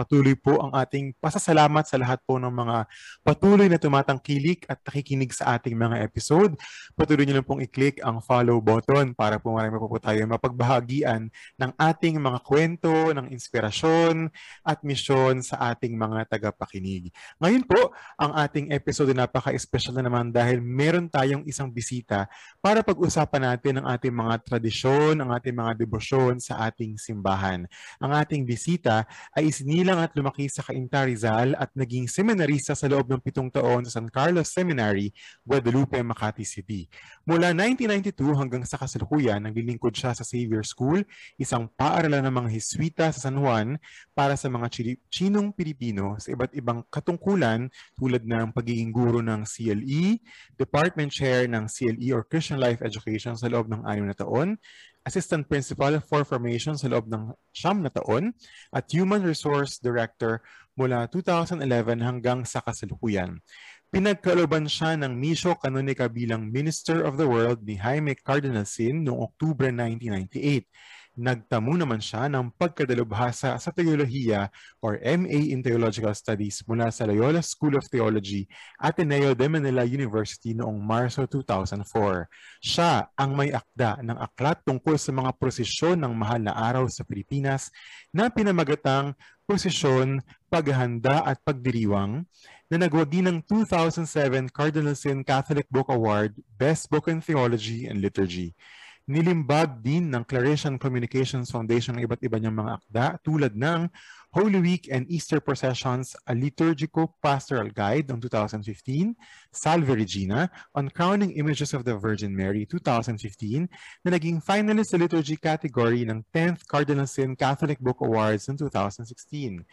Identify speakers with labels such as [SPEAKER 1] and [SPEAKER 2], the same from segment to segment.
[SPEAKER 1] Patuloy po ang ating pasasalamat sa lahat po ng mga patuloy na tumatangkilik at nakikinig sa ating mga episode. Patuloy niyo lang pong i-click ang follow button para po marami po, po tayo mapagbahagian ng ating mga kwento, ng inspirasyon at misyon sa ating mga tagapakinig. Ngayon po, ang ating episode napaka-special na naman dahil meron tayong isang bisita para pag-usapan natin ang ating mga tradisyon, ang ating mga debosyon sa ating simbahan. Ang ating bisita ay isinila lang at lumaki sa Cainta Rizal at naging seminarista sa loob ng pitong taon sa San Carlos Seminary, Guadalupe, Makati City. Mula 1992 hanggang sa kasalukuyan, naglilingkod siya sa Xavier School, isang paaralan ng mga Hiswita sa San Juan para sa mga Chinong Pilipino sa iba't ibang katungkulan tulad ng pagiging guro ng CLE, Department Chair ng CLE or Christian Life Education sa loob ng anim na taon, Assistant Principal for Formation sa loob ng siyam na taon at Human Resource Director mula 2011 hanggang sa kasalukuyan. Pinagkalooban siya ng Misho Canonica bilang Minister of the World ni Jaime Cardinal Sin noong Oktubre 1998 nagtamo naman siya ng pagkadalubhasa sa teolohiya or MA in Theological Studies mula sa Loyola School of Theology, Ateneo de Manila University noong Marso 2004. Siya ang may akda ng aklat tungkol sa mga prosesyon ng mahal na araw sa Pilipinas na pinamagatang prosesyon, paghahanda at pagdiriwang na nagwagi ng 2007 Cardinal Sin Catholic Book Award Best Book in Theology and Liturgy. Nilimbag din ng Claretian Communications Foundation ng iba't iba niyang mga akda tulad ng Holy Week and Easter Processions, a Liturgical Pastoral Guide ng 2015, Salve Regina, on Crowning Images of the Virgin Mary 2015, na naging finalist sa liturgy category ng 10th Cardinal Sin Catholic Book Awards ng 2016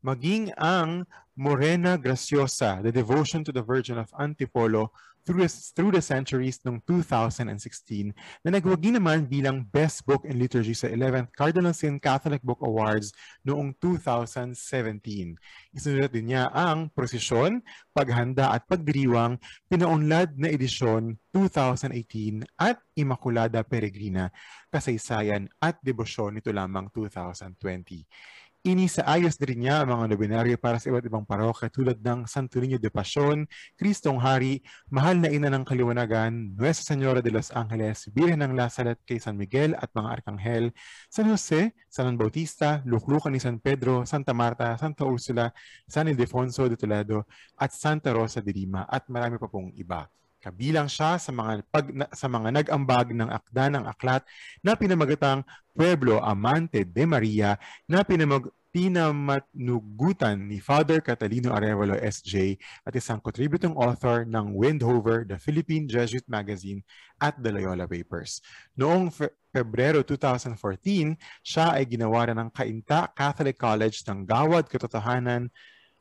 [SPEAKER 1] maging ang Morena Graciosa, The Devotion to the Virgin of Antipolo through, through the centuries noong 2016 na nagwagi naman bilang Best Book in Liturgy sa 11th Cardinal Sin Catholic Book Awards noong 2017. Isinulat din niya ang Prosesyon, Paghanda at Pagdiriwang, Pinaunlad na Edisyon 2018 at Immaculada Peregrina, Kasaysayan at Debosyon nito lamang 2020. Inisaayos din niya ang mga nobinaryo para sa iba't ibang parokya tulad ng Santo Niño de Pasion, Kristong Hari, Mahal na Ina ng Kaliwanagan, Nuestra Senora de los Angeles, Birhen ng Lazaret kay San Miguel at mga Arkanghel, San Jose, San Bautista, Luklukan ni San Pedro, Santa Marta, Santa Ursula, San Ildefonso de Toledo, at Santa Rosa de Lima at marami pa pong iba. Kabilang siya sa mga pag, na, sa mga nag-ambag ng akda ng aklat na pinamagatang Pueblo Amante de Maria na pinamag, pinamatnugutan ni Father Catalino Arevalo SJ at isang contributing author ng Windhover, The Philippine Jesuit Magazine at The Loyola Papers. Noong Fe- Pebrero 2014, siya ay ginawaran ng Kainta Catholic College ng Gawad Katotohanan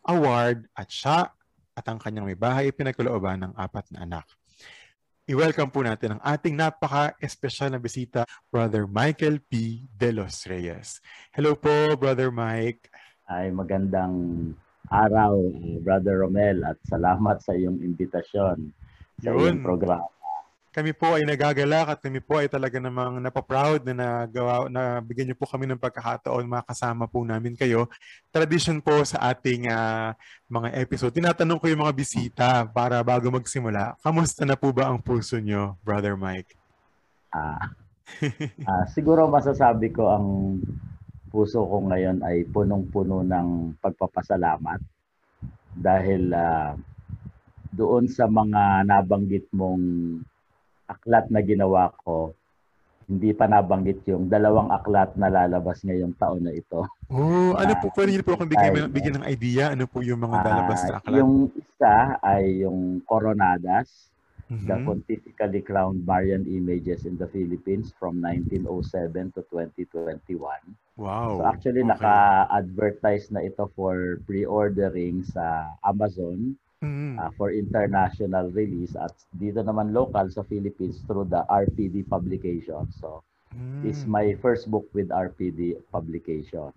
[SPEAKER 1] Award at siya at ang kanyang may bahay pinagkalooban ng apat na anak. I-welcome po natin ang ating napaka-espesyal na bisita, Brother Michael P. De Los Reyes. Hello po, Brother Mike.
[SPEAKER 2] Ay magandang araw, Brother Romel, at salamat sa iyong imbitasyon sa Yun. iyong programa
[SPEAKER 1] kami po ay nagagalak at kami po ay talaga namang napaproud na nagawa, na bigyan niyo po kami ng pagkakataon makasama po namin kayo. Tradition po sa ating uh, mga episode. Tinatanong ko yung mga bisita para bago magsimula, kamusta na po ba ang puso niyo, Brother Mike?
[SPEAKER 2] Ah, ah siguro masasabi ko ang puso ko ngayon ay punong-puno ng pagpapasalamat dahil uh, doon sa mga nabanggit mong aklat na ginawa ko, hindi pa nabanggit yung dalawang aklat na lalabas ngayong taon na ito.
[SPEAKER 1] Oh, ano po, pwede niyo po akong bigyan, bigyan ng idea? Ano po yung mga lalabas na aklat?
[SPEAKER 2] Yung isa ay yung Coronadas, mm-hmm. the Pontifically Crowned Marian Images in the Philippines from 1907 to 2021.
[SPEAKER 1] Wow.
[SPEAKER 2] So actually, okay. naka-advertise na ito for pre-ordering sa Amazon mm. uh, for international release at dito naman local sa Philippines through the RPD publication. So mm. is my first book with RPD publications.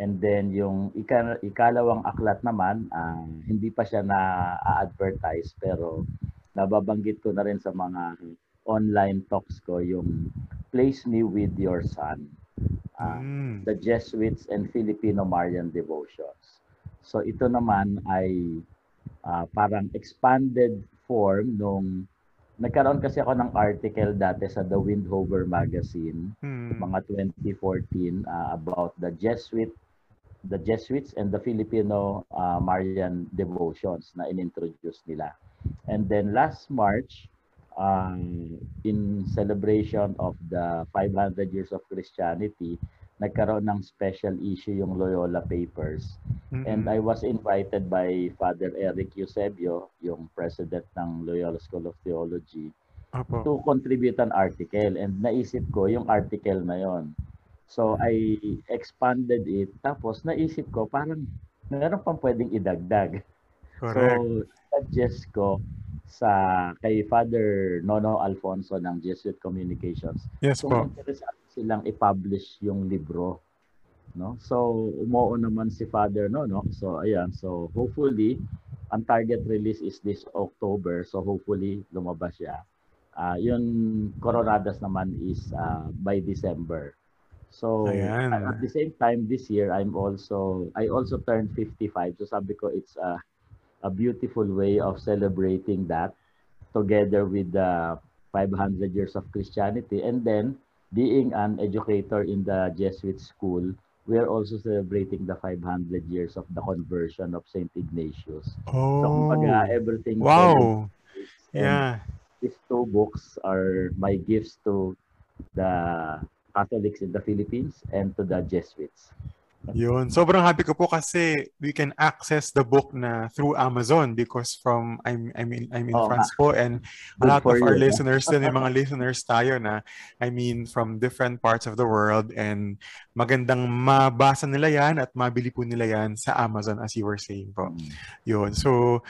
[SPEAKER 2] And then yung ika, ikalawang aklat naman, uh, hindi pa siya na-advertise pero nababanggit ko na rin sa mga online talks ko yung Place Me With Your Son. Uh, mm. The Jesuits and Filipino Marian Devotions. So ito naman ay uh, parang expanded form nung nagkaroon kasi ako ng article dati sa The Windhover magazine hmm. mga 2014 uh, about the Jesuit the Jesuits and the Filipino uh, Marian devotions na inintroduce nila. And then last March, um, in celebration of the 500 years of Christianity, nagkaroon ng special issue yung Loyola Papers. Mm-hmm. And I was invited by Father Eric Eusebio, yung president ng Loyola School of Theology, Apo. to contribute an article. And naisip ko yung article na yon. So I expanded it. Tapos naisip ko parang meron pang pwedeng idagdag. Correct. So suggest ko sa kay Father Nono Alfonso ng Jesuit Communications.
[SPEAKER 1] Yes
[SPEAKER 2] po. interesado silang i-publish yung libro. No? So, umuo naman si Father no, no? So, ayan. So, hopefully, ang target release is this October. So, hopefully, lumabas siya. Uh, yung Coronadas naman is uh, by December. So, ayan. at the same time, this year, I'm also, I also turned 55. So, sabi ko, it's a, a beautiful way of celebrating that together with the 500 years of Christianity. And then, being an educator in the Jesuit school, we are also celebrating the 500 years of the conversion of St. Ignatius.
[SPEAKER 1] Oh,
[SPEAKER 2] so, kumbaga, everything.
[SPEAKER 1] Wow. Yeah.
[SPEAKER 2] These two books are my gifts to the Catholics in the Philippines and to the Jesuits.
[SPEAKER 1] Yun. Sobrang happy ko po kasi we can access the book na through Amazon because from I'm I'm in I'm in oh, France po and a lot of our you. listeners din yung mga listeners tayo na I mean from different parts of the world and magandang mabasa nila yan at mabili po nila yan sa Amazon as you were saying po. Mm. Yun. So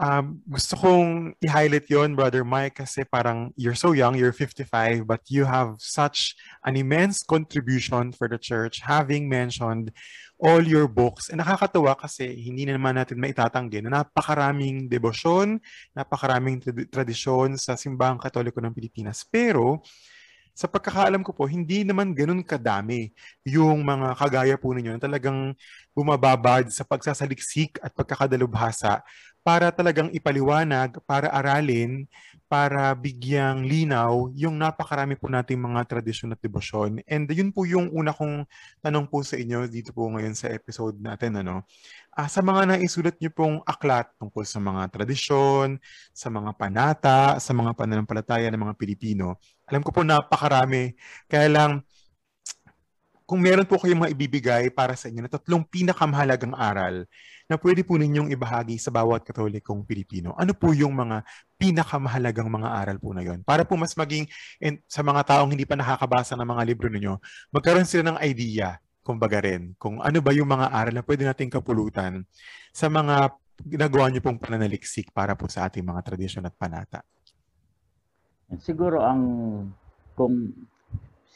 [SPEAKER 1] Um, gusto kong i-highlight yon Brother Mike, kasi parang you're so young, you're 55, but you have such an immense contribution for the church, having mentioned all your books. And nakakatuwa kasi hindi na naman natin maitatanggi na napakaraming debosyon, napakaraming tradisyon sa simbahang katoliko ng Pilipinas. Pero, sa pagkakaalam ko po, hindi naman ganun kadami yung mga kagaya po ninyo na talagang bumababad sa pagsasaliksik at pagkakadalubhasa para talagang ipaliwanag, para aralin, para bigyang linaw yung napakarami po nating mga tradisyon at debosyon. And yun po yung una kong tanong po sa inyo dito po ngayon sa episode natin. Ano? Uh, sa mga naisulat niyo pong aklat tungkol sa mga tradisyon, sa mga panata, sa mga pananampalataya ng mga Pilipino, alam ko po napakarami. Kaya lang, kung meron po kayong mga ibibigay para sa inyo na tatlong pinakamahalagang aral na pwede po ninyong ibahagi sa bawat katolikong Pilipino, ano po yung mga pinakamahalagang mga aral po na yon? Para po mas maging and, sa mga taong hindi pa nakakabasa ng mga libro ninyo, magkaroon sila ng idea, kumbaga rin, kung ano ba yung mga aral na pwede nating kapulutan sa mga ginagawa niyo pong pananaliksik para po sa ating mga tradisyon at panata.
[SPEAKER 2] Siguro ang kung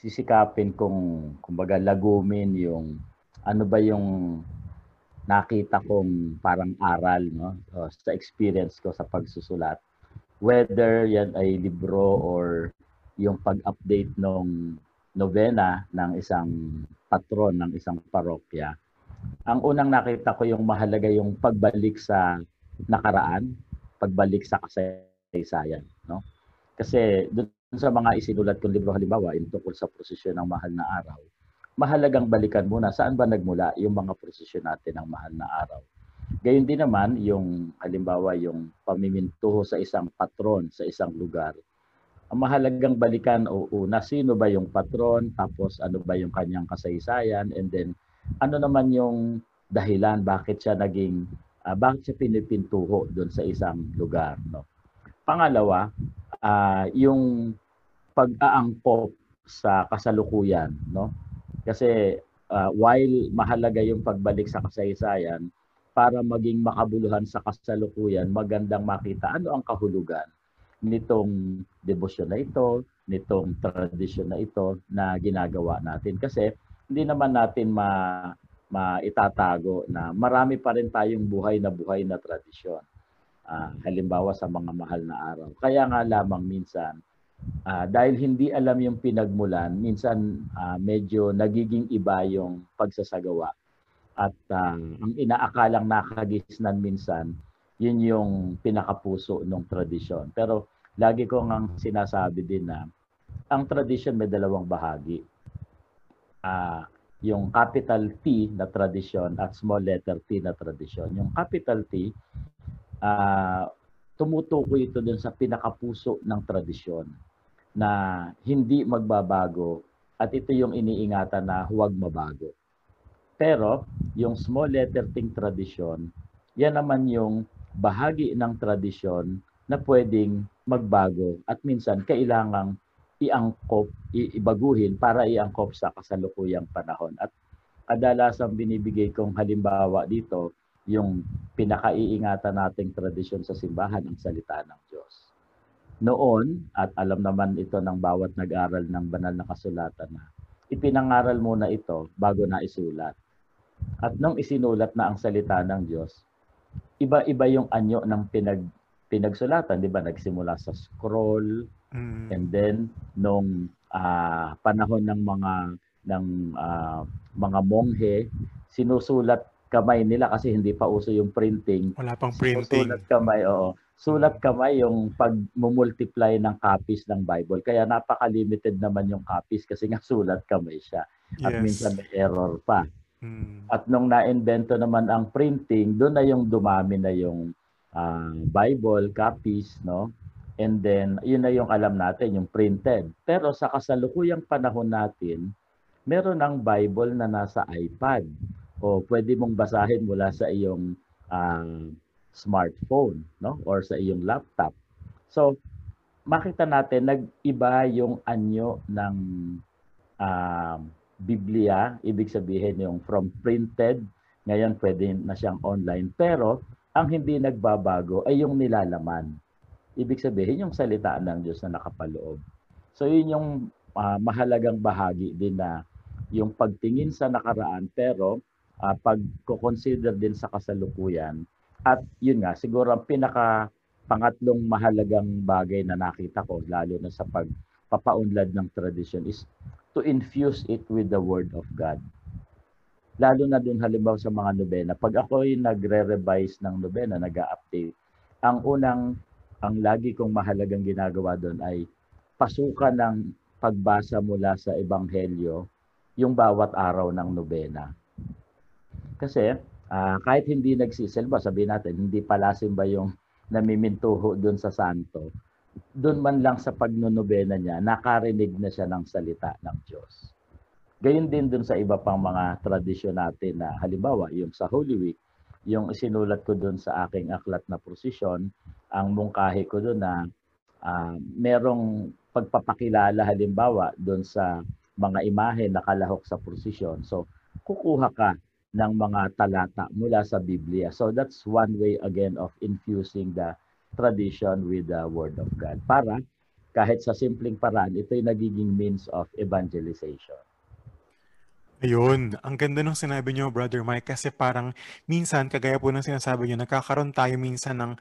[SPEAKER 2] sisikapin kong kumbaga lagumin yung ano ba yung nakita kong parang aral no? Uh, sa experience ko sa pagsusulat. Whether yan ay libro or yung pag-update ng novena ng isang patron ng isang parokya. Ang unang nakita ko yung mahalaga yung pagbalik sa nakaraan pagbalik sa kasaysayan no? Kasi doon sa mga isinulat kong libro halimbawa, yung tungkol sa prosesyon ng mahal na araw, mahalagang balikan muna saan ba nagmula yung mga prosesyon natin ng mahal na araw. Gayun din naman yung halimbawa yung pamimintuho sa isang patron sa isang lugar. Ang mahalagang balikan o una sino ba yung patron, tapos ano ba yung kanyang kasaysayan, and then ano naman yung dahilan bakit siya naging uh, bakit siya pinipintuho doon sa isang lugar, no? Pangalawa, uh, yung pag-aangkop sa kasalukuyan, no? Kasi uh, while mahalaga yung pagbalik sa kasaysayan, para maging makabuluhan sa kasalukuyan, magandang makita ano ang kahulugan nitong debosyon na ito, nitong tradisyon na ito na ginagawa natin. Kasi hindi naman natin ma maitatago na marami pa rin tayong buhay na buhay na tradisyon. Uh, halimbawa sa mga mahal na araw. Kaya nga lamang minsan, uh, dahil hindi alam yung pinagmulan, minsan uh, medyo nagiging iba yung pagsasagawa. At uh, ang inaakalang nakagisnan minsan, yun yung pinakapuso ng tradisyon. Pero lagi ko ngang sinasabi din na ang tradisyon may dalawang bahagi. Uh, yung capital T na tradisyon at small letter T na tradisyon. Yung capital T, uh, tumutukoy ito dun sa pinakapuso ng tradisyon na hindi magbabago at ito yung iniingatan na huwag mabago. Pero yung small letter T tradisyon, yan naman yung bahagi ng tradisyon na pwedeng magbago at minsan kailangang iangkop, ibaguhin para iangkop sa kasalukuyang panahon. At kadalasang binibigay kong halimbawa dito, yung pinakaiingatan nating tradisyon sa simbahan, ang salita ng Diyos. Noon, at alam naman ito ng bawat nag-aral ng banal na kasulatan na, ipinangaral muna ito bago na isulat. At nung isinulat na ang salita ng Diyos, iba-iba yung anyo ng pinag pinagsulatan, 'di ba? Nagsimula sa scroll, Mm. And then nung uh, panahon ng mga ng uh, mga monghe, sinusulat kamay nila kasi hindi pa uso yung printing.
[SPEAKER 1] Wala pang printing.
[SPEAKER 2] Sulat kamay, oo. Sulat kamay yung pag-multiply ng copies ng Bible. Kaya napaka-limited naman yung copies kasi nga sulat kamay siya. At yes. minsan may error pa. Mm. At nung na-invento naman ang printing, doon na yung dumami na yung uh, Bible copies, no? And then, yun na yung alam natin, yung printed. Pero sa kasalukuyang panahon natin, meron ng Bible na nasa iPad. O pwede mong basahin mula sa iyong uh, smartphone no? or sa iyong laptop. So, makita natin, nag-iba yung anyo ng uh, Biblia. Ibig sabihin yung from printed, ngayon pwede na siyang online. Pero, ang hindi nagbabago ay yung nilalaman ibig sabihin yung salita ng Diyos na nakapaloob. So yun yung uh, mahalagang bahagi din na yung pagtingin sa nakaraan pero uh, pag-consider din sa kasalukuyan at yun nga siguro ang pinaka pangatlong mahalagang bagay na nakita ko lalo na sa pagpapaunlad ng tradition is to infuse it with the word of God. Lalo na dun halimbawa sa mga nobena. Pag ako ay nagre-revise ng nobena, nag-update, ang unang ang lagi kong mahalagang ginagawa doon ay pasukan ng pagbasa mula sa Ebanghelyo yung bawat araw ng nobena. Kasi uh, kahit hindi nagsisilba, sabihin natin, hindi palasim ba yung namimintuho doon sa santo, doon man lang sa pagnonobena niya, nakarinig na siya ng salita ng Diyos. Gayun din doon sa iba pang mga tradisyon natin na halimbawa yung sa Holy Week, yung isinulat ko doon sa aking aklat na prosesyon, ang mungkahi ko doon na uh, merong pagpapakilala halimbawa doon sa mga imahe na kalahok sa prosesyon. So, kukuha ka ng mga talata mula sa Biblia. So, that's one way again of infusing the tradition with the Word of God. Para kahit sa simpleng paraan, ito'y nagiging means of evangelization.
[SPEAKER 1] Ayun, ang ganda ng sinabi niyo, Brother Mike, kasi parang minsan, kagaya po ng sinasabi niyo, nagkakaroon tayo minsan ng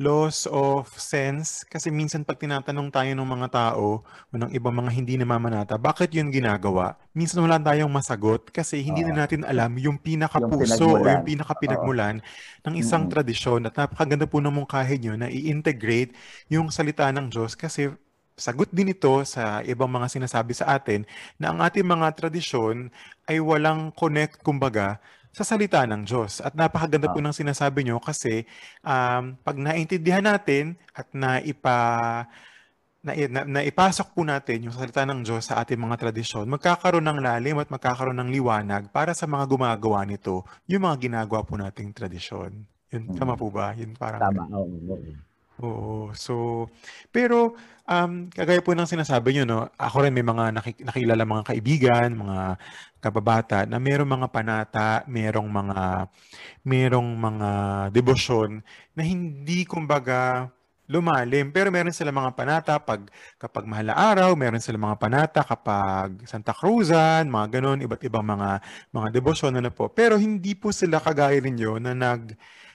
[SPEAKER 1] loss of sense. Kasi minsan pag tinatanong tayo ng mga tao o ng ibang mga hindi namamanata, bakit yun ginagawa? Minsan wala tayong masagot kasi hindi na natin alam yung pinakapuso o yung pinakapinagmulan ng isang mm. tradisyon. At napakaganda po ng mungkahi nyo na i-integrate yung salita ng Diyos kasi sagot din ito sa ibang mga sinasabi sa atin na ang ating mga tradisyon ay walang connect kumbaga sa salita ng Diyos. At napakaganda po ah. ng sinasabi nyo kasi um, pag naintindihan natin at naipa, na, na, naipasok po natin yung salita ng Diyos sa ating mga tradisyon, magkakaroon ng lalim at magkakaroon ng liwanag para sa mga gumagawa nito, yung mga ginagawa po nating tradisyon. Yun, tama po ba? Yun
[SPEAKER 2] parang... Tama, oo. oo.
[SPEAKER 1] Oo. So, pero um, kagaya po ng sinasabi nyo, no, ako rin may mga naki- nakilala mga kaibigan, mga kababata na merong mga panata, merong mga merong mga debosyon na hindi kumbaga lumalim. Pero meron sila mga panata pag kapag mahal na araw, meron sila mga panata kapag Santa Cruzan, mga ganun, iba't ibang mga mga debosyon na, na po. Pero hindi po sila kagaya ninyo na nag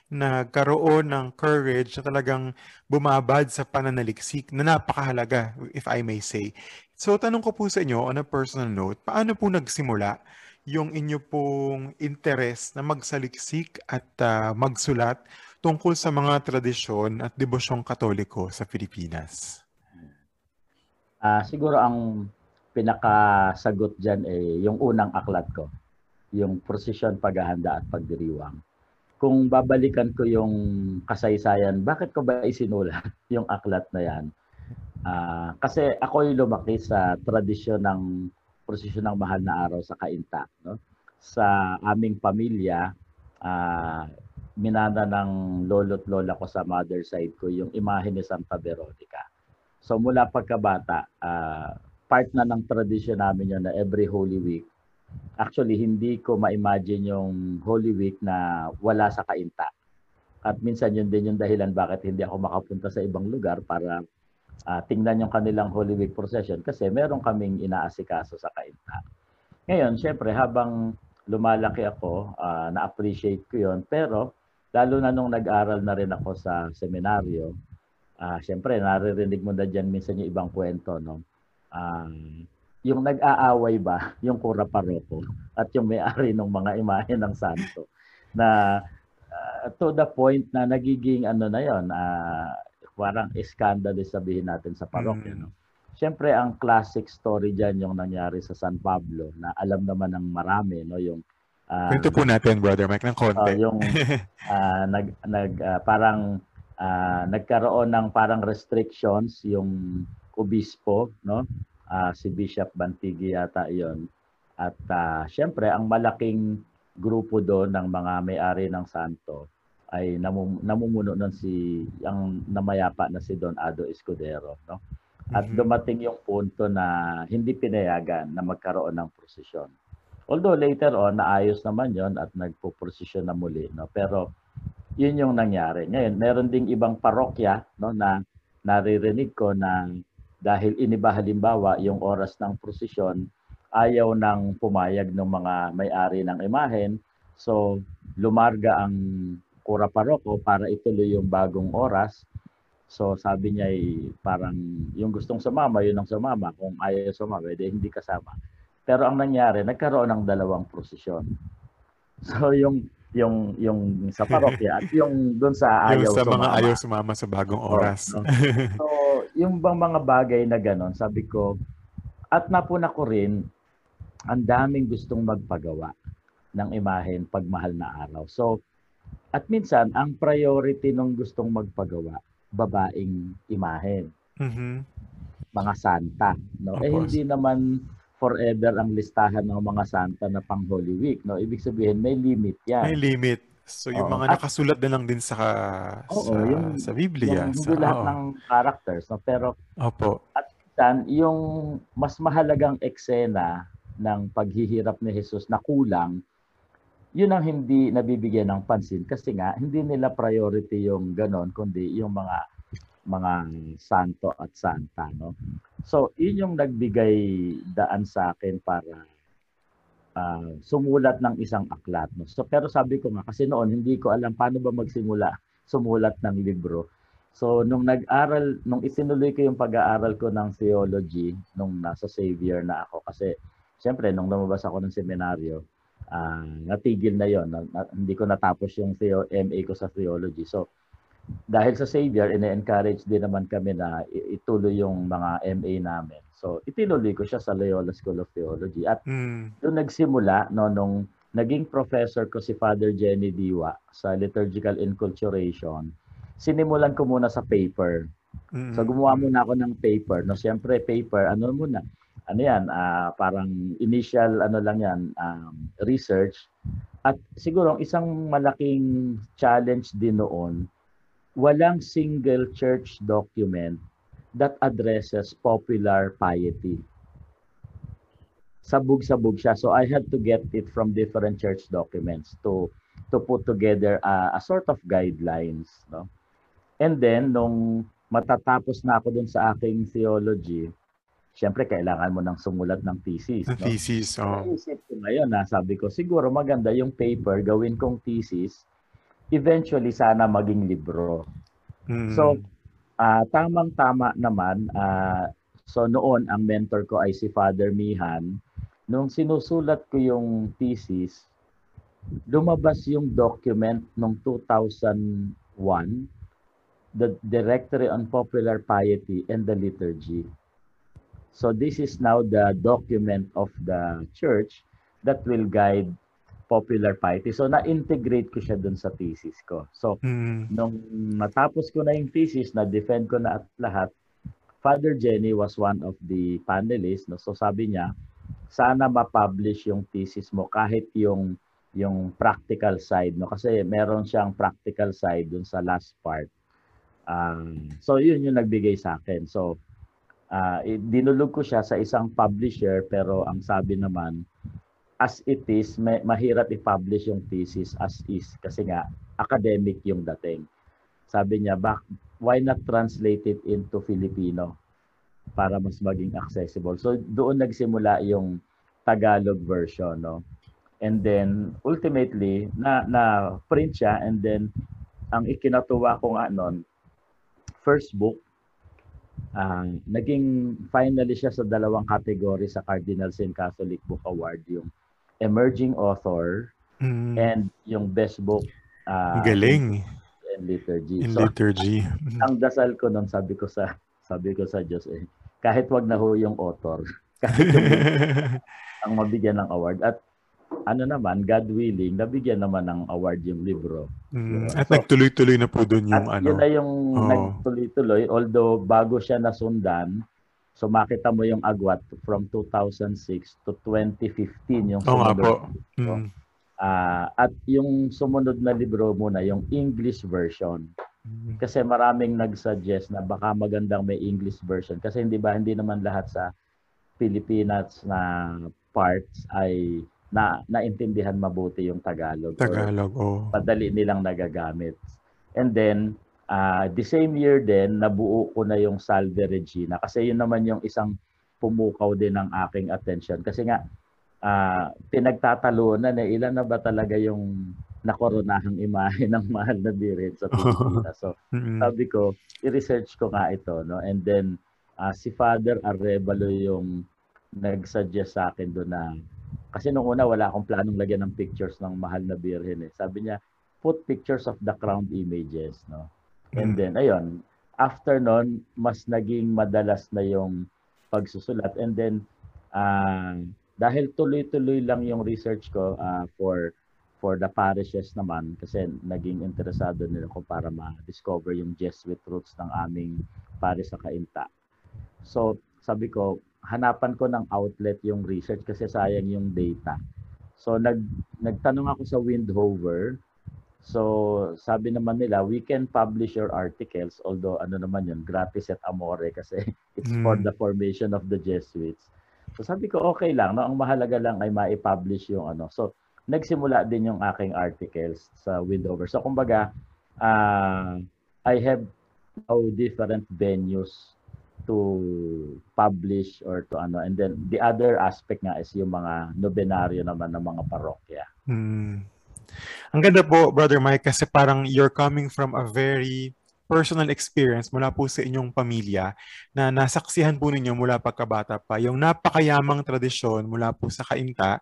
[SPEAKER 1] nagkaroon ng courage na talagang bumabad sa pananaliksik na napakahalaga, if I may say. So, tanong ko po sa inyo, on a personal note, paano po nagsimula yung inyo pong interest na magsaliksik at uh, magsulat tungkol sa mga tradisyon at debosyong katoliko sa Pilipinas?
[SPEAKER 2] Uh, siguro ang pinakasagot dyan ay eh, yung unang aklat ko, yung prosesyon, paghahanda at pagdiriwang kung babalikan ko yung kasaysayan, bakit ko ba isinulat yung aklat na yan? Uh, kasi ako yung lumaki sa tradisyon ng prosesyon ng mahal na araw sa Kainta. No? Sa aming pamilya, uh, minana ng lolo't lola ko sa mother side ko yung imahe ni Santa Veronica. So mula pagkabata, uh, part na ng tradisyon namin yun na every Holy Week, actually hindi ko ma-imagine yung Holy Week na wala sa kainta. At minsan yun din yung dahilan bakit hindi ako makapunta sa ibang lugar para uh, tingnan yung kanilang Holy Week procession kasi meron kaming inaasikaso sa kainta. Ngayon, syempre habang lumalaki ako, uh, na-appreciate ko yon pero lalo na nung nag-aral na rin ako sa seminaryo, uh, syempre naririnig mo na dyan minsan yung ibang kwento, no? Um, yung nag-aaway ba, yung kura paroko at yung may-ari ng mga imahe ng santo na uh, to the point na nagiging ano na yon uh, parang scandalous sabihin natin sa parokya mm. no Siyempre ang classic story diyan yung nangyari sa San Pablo na alam naman ng marami no yung
[SPEAKER 1] uh, Kwento po natin brother Mike ng konti. Uh,
[SPEAKER 2] yung uh, nag nag uh, parang uh, nagkaroon ng parang restrictions yung obispo no uh, si Bishop Bantigi yata iyon. At uh, syempre, ang malaking grupo doon ng mga may-ari ng santo ay namum- namumuno nun si ang namayapa na si Don Ado Escudero. No? At mm-hmm. dumating yung punto na hindi pinayagan na magkaroon ng prosesyon. Although later on, naayos naman yon at nagpo-prosesyon na muli. No? Pero yun yung nangyari. Ngayon, meron ding ibang parokya no, na naririnig ko na dahil iniba halimbawa yung oras ng prosesyon, ayaw nang pumayag ng mga may-ari ng imahen. So, lumarga ang kura paroko para ituloy yung bagong oras. So, sabi niya ay parang yung gustong sumama, yun ang sumama. Kung ayaw sumama, edi hindi kasama. Pero ang nangyari, nagkaroon ng dalawang prosesyon. So, yung yung yung sa parokya at yung doon sa ayaw
[SPEAKER 1] yung sa
[SPEAKER 2] sumama.
[SPEAKER 1] mga ayaw sumama sa bagong oras.
[SPEAKER 2] So, so yung bang mga bagay na ganon, sabi ko, at napuna ko rin, ang daming gustong magpagawa ng imahen pagmahal na araw. So, at minsan, ang priority nung gustong magpagawa, babaeng imahen. Mm-hmm. Mga santa. No? eh, hindi naman forever ang listahan ng mga santa na pang Holy Week. No? Ibig sabihin, may limit yan.
[SPEAKER 1] May limit. So yung Oo. mga At, nakasulat na lang din sa oo, sa, yung, sa Biblia.
[SPEAKER 2] Yung, hindi lahat oo. ng characters. No? Pero
[SPEAKER 1] Opo.
[SPEAKER 2] at dan, yung mas mahalagang eksena ng paghihirap ni Jesus na kulang, yun ang hindi nabibigyan ng pansin kasi nga hindi nila priority yung ganon kundi yung mga mga santo at santa no so yun yung nagbigay daan sa akin para uh, sumulat ng isang aklat no? So pero sabi ko nga kasi noon hindi ko alam paano ba magsimula sumulat ng libro. So nung nag-aral nung itinuloy ko yung pag-aaral ko ng theology nung nasa Xavier na ako kasi siyempre nung lumabas ako ng seminaryo uh, natigil na yon na, na, hindi ko natapos yung theo, MA ko sa theology. So dahil sa Savior, ine-encourage din naman kami na ituloy yung mga MA namin. So, itinuloy ko siya sa Loyola School of Theology. At mm. doon nagsimula, no, nung naging professor ko si Father Jenny Diwa sa Liturgical Inculturation, sinimulan ko muna sa paper. Mm. So, gumawa muna ako ng paper. No, siyempre, paper, ano muna, ano yan, uh, parang initial, ano lang yan, um, research. At siguro, isang malaking challenge din noon, walang single church document that addresses popular piety. Sabog-sabog siya. So I had to get it from different church documents to to put together a, a sort of guidelines, no? And then nung matatapos na ako dun sa aking theology, syempre kailangan mo nang sumulat ng thesis,
[SPEAKER 1] no? Thesis, oh.
[SPEAKER 2] Naisip ko ngayon, na sabi ko siguro maganda yung paper gawin kong thesis eventually sana maging libro. Mm. So, uh, tamang-tama naman, uh, so noon ang mentor ko ay si Father Mihan. Nung sinusulat ko yung thesis, lumabas yung document noong 2001, the Directory on Popular Piety and the Liturgy. So this is now the document of the church that will guide popular piety. So na-integrate ko siya dun sa thesis ko. So mm. nung natapos ko na yung thesis, na-defend ko na at lahat, Father Jenny was one of the panelists. No? So sabi niya, sana ma-publish yung thesis mo kahit yung yung practical side no kasi meron siyang practical side dun sa last part. Um, so yun yung nagbigay sa akin. So uh, dinulog ko siya sa isang publisher pero ang sabi naman as it is, may, mahirap i-publish yung thesis as is kasi nga academic yung dating. Sabi niya, bak, why not translate it into Filipino para mas maging accessible. So doon nagsimula yung Tagalog version, no. And then ultimately na na print siya and then ang ikinatuwa ko nga noon first book uh, naging finally siya sa dalawang category sa Cardinal Sin Catholic Book Award yung emerging author mm. and yung best book
[SPEAKER 1] uh, galing
[SPEAKER 2] in liturgy.
[SPEAKER 1] In so, liturgy.
[SPEAKER 2] ang dasal ko nung sabi ko sa sabi ko sa Diyos eh kahit wag na ho yung author kahit yung ang mabigyan ng award at ano naman, God willing, nabigyan naman ng award yung libro.
[SPEAKER 1] Mm, at so, nagtuloy-tuloy na po doon yung
[SPEAKER 2] at
[SPEAKER 1] ano.
[SPEAKER 2] Yun na yung oh. nagtuloy-tuloy. Although bago siya nasundan, So makita mo yung agwat from 2006 to 2015 yung
[SPEAKER 1] sumunod. Oh, po.
[SPEAKER 2] Mm. Uh, at yung sumunod na libro muna, yung English version. Mm. Kasi maraming nag-suggest na baka magandang may English version. Kasi hindi ba, hindi naman lahat sa Pilipinas na parts ay na naintindihan mabuti yung Tagalog.
[SPEAKER 1] Tagalog, oh.
[SPEAKER 2] Padali nilang nagagamit. And then, Uh, the same year din, nabuo ko na yung Salve Regina kasi yun naman yung isang pumukaw din ng aking attention. Kasi nga, uh, pinagtatalunan eh, ilan na ba talaga yung nakoronahang imahe ng mahal na birit sa Pilipinas. So, sabi ko, i-research ko nga ito. No? And then, uh, si Father Arevalo yung nag-suggest sa akin doon na kasi nung una wala akong planong lagyan ng pictures ng mahal na birhen eh. Sabi niya, put pictures of the crowned images, no? And mm. then, ayun, after nun, mas naging madalas na yung pagsusulat. And then, uh, dahil tuloy-tuloy lang yung research ko uh, for for the parishes naman kasi naging interesado nila ko para ma-discover yung Jesuit roots ng aming parish sa Kainta. So, sabi ko, hanapan ko ng outlet yung research kasi sayang yung data. So, nag, nagtanong ako sa Windhover So, sabi naman nila, we can publish your articles, although ano naman yun, gratis at amore kasi it's mm. for the formation of the Jesuits. So, sabi ko, okay lang. No? Ang mahalaga lang ay ma-publish yung ano. So, nagsimula din yung aking articles sa Windover. So, kumbaga, uh, I have now different venues to publish or to ano. And then, the other aspect nga is yung mga nobenaryo naman ng mga parokya.
[SPEAKER 1] Mm. Ang ganda po, Brother Mike, kasi parang you're coming from a very personal experience mula po sa inyong pamilya na nasaksihan po ninyo mula pagkabata pa, yung napakayamang tradisyon mula po sa kainta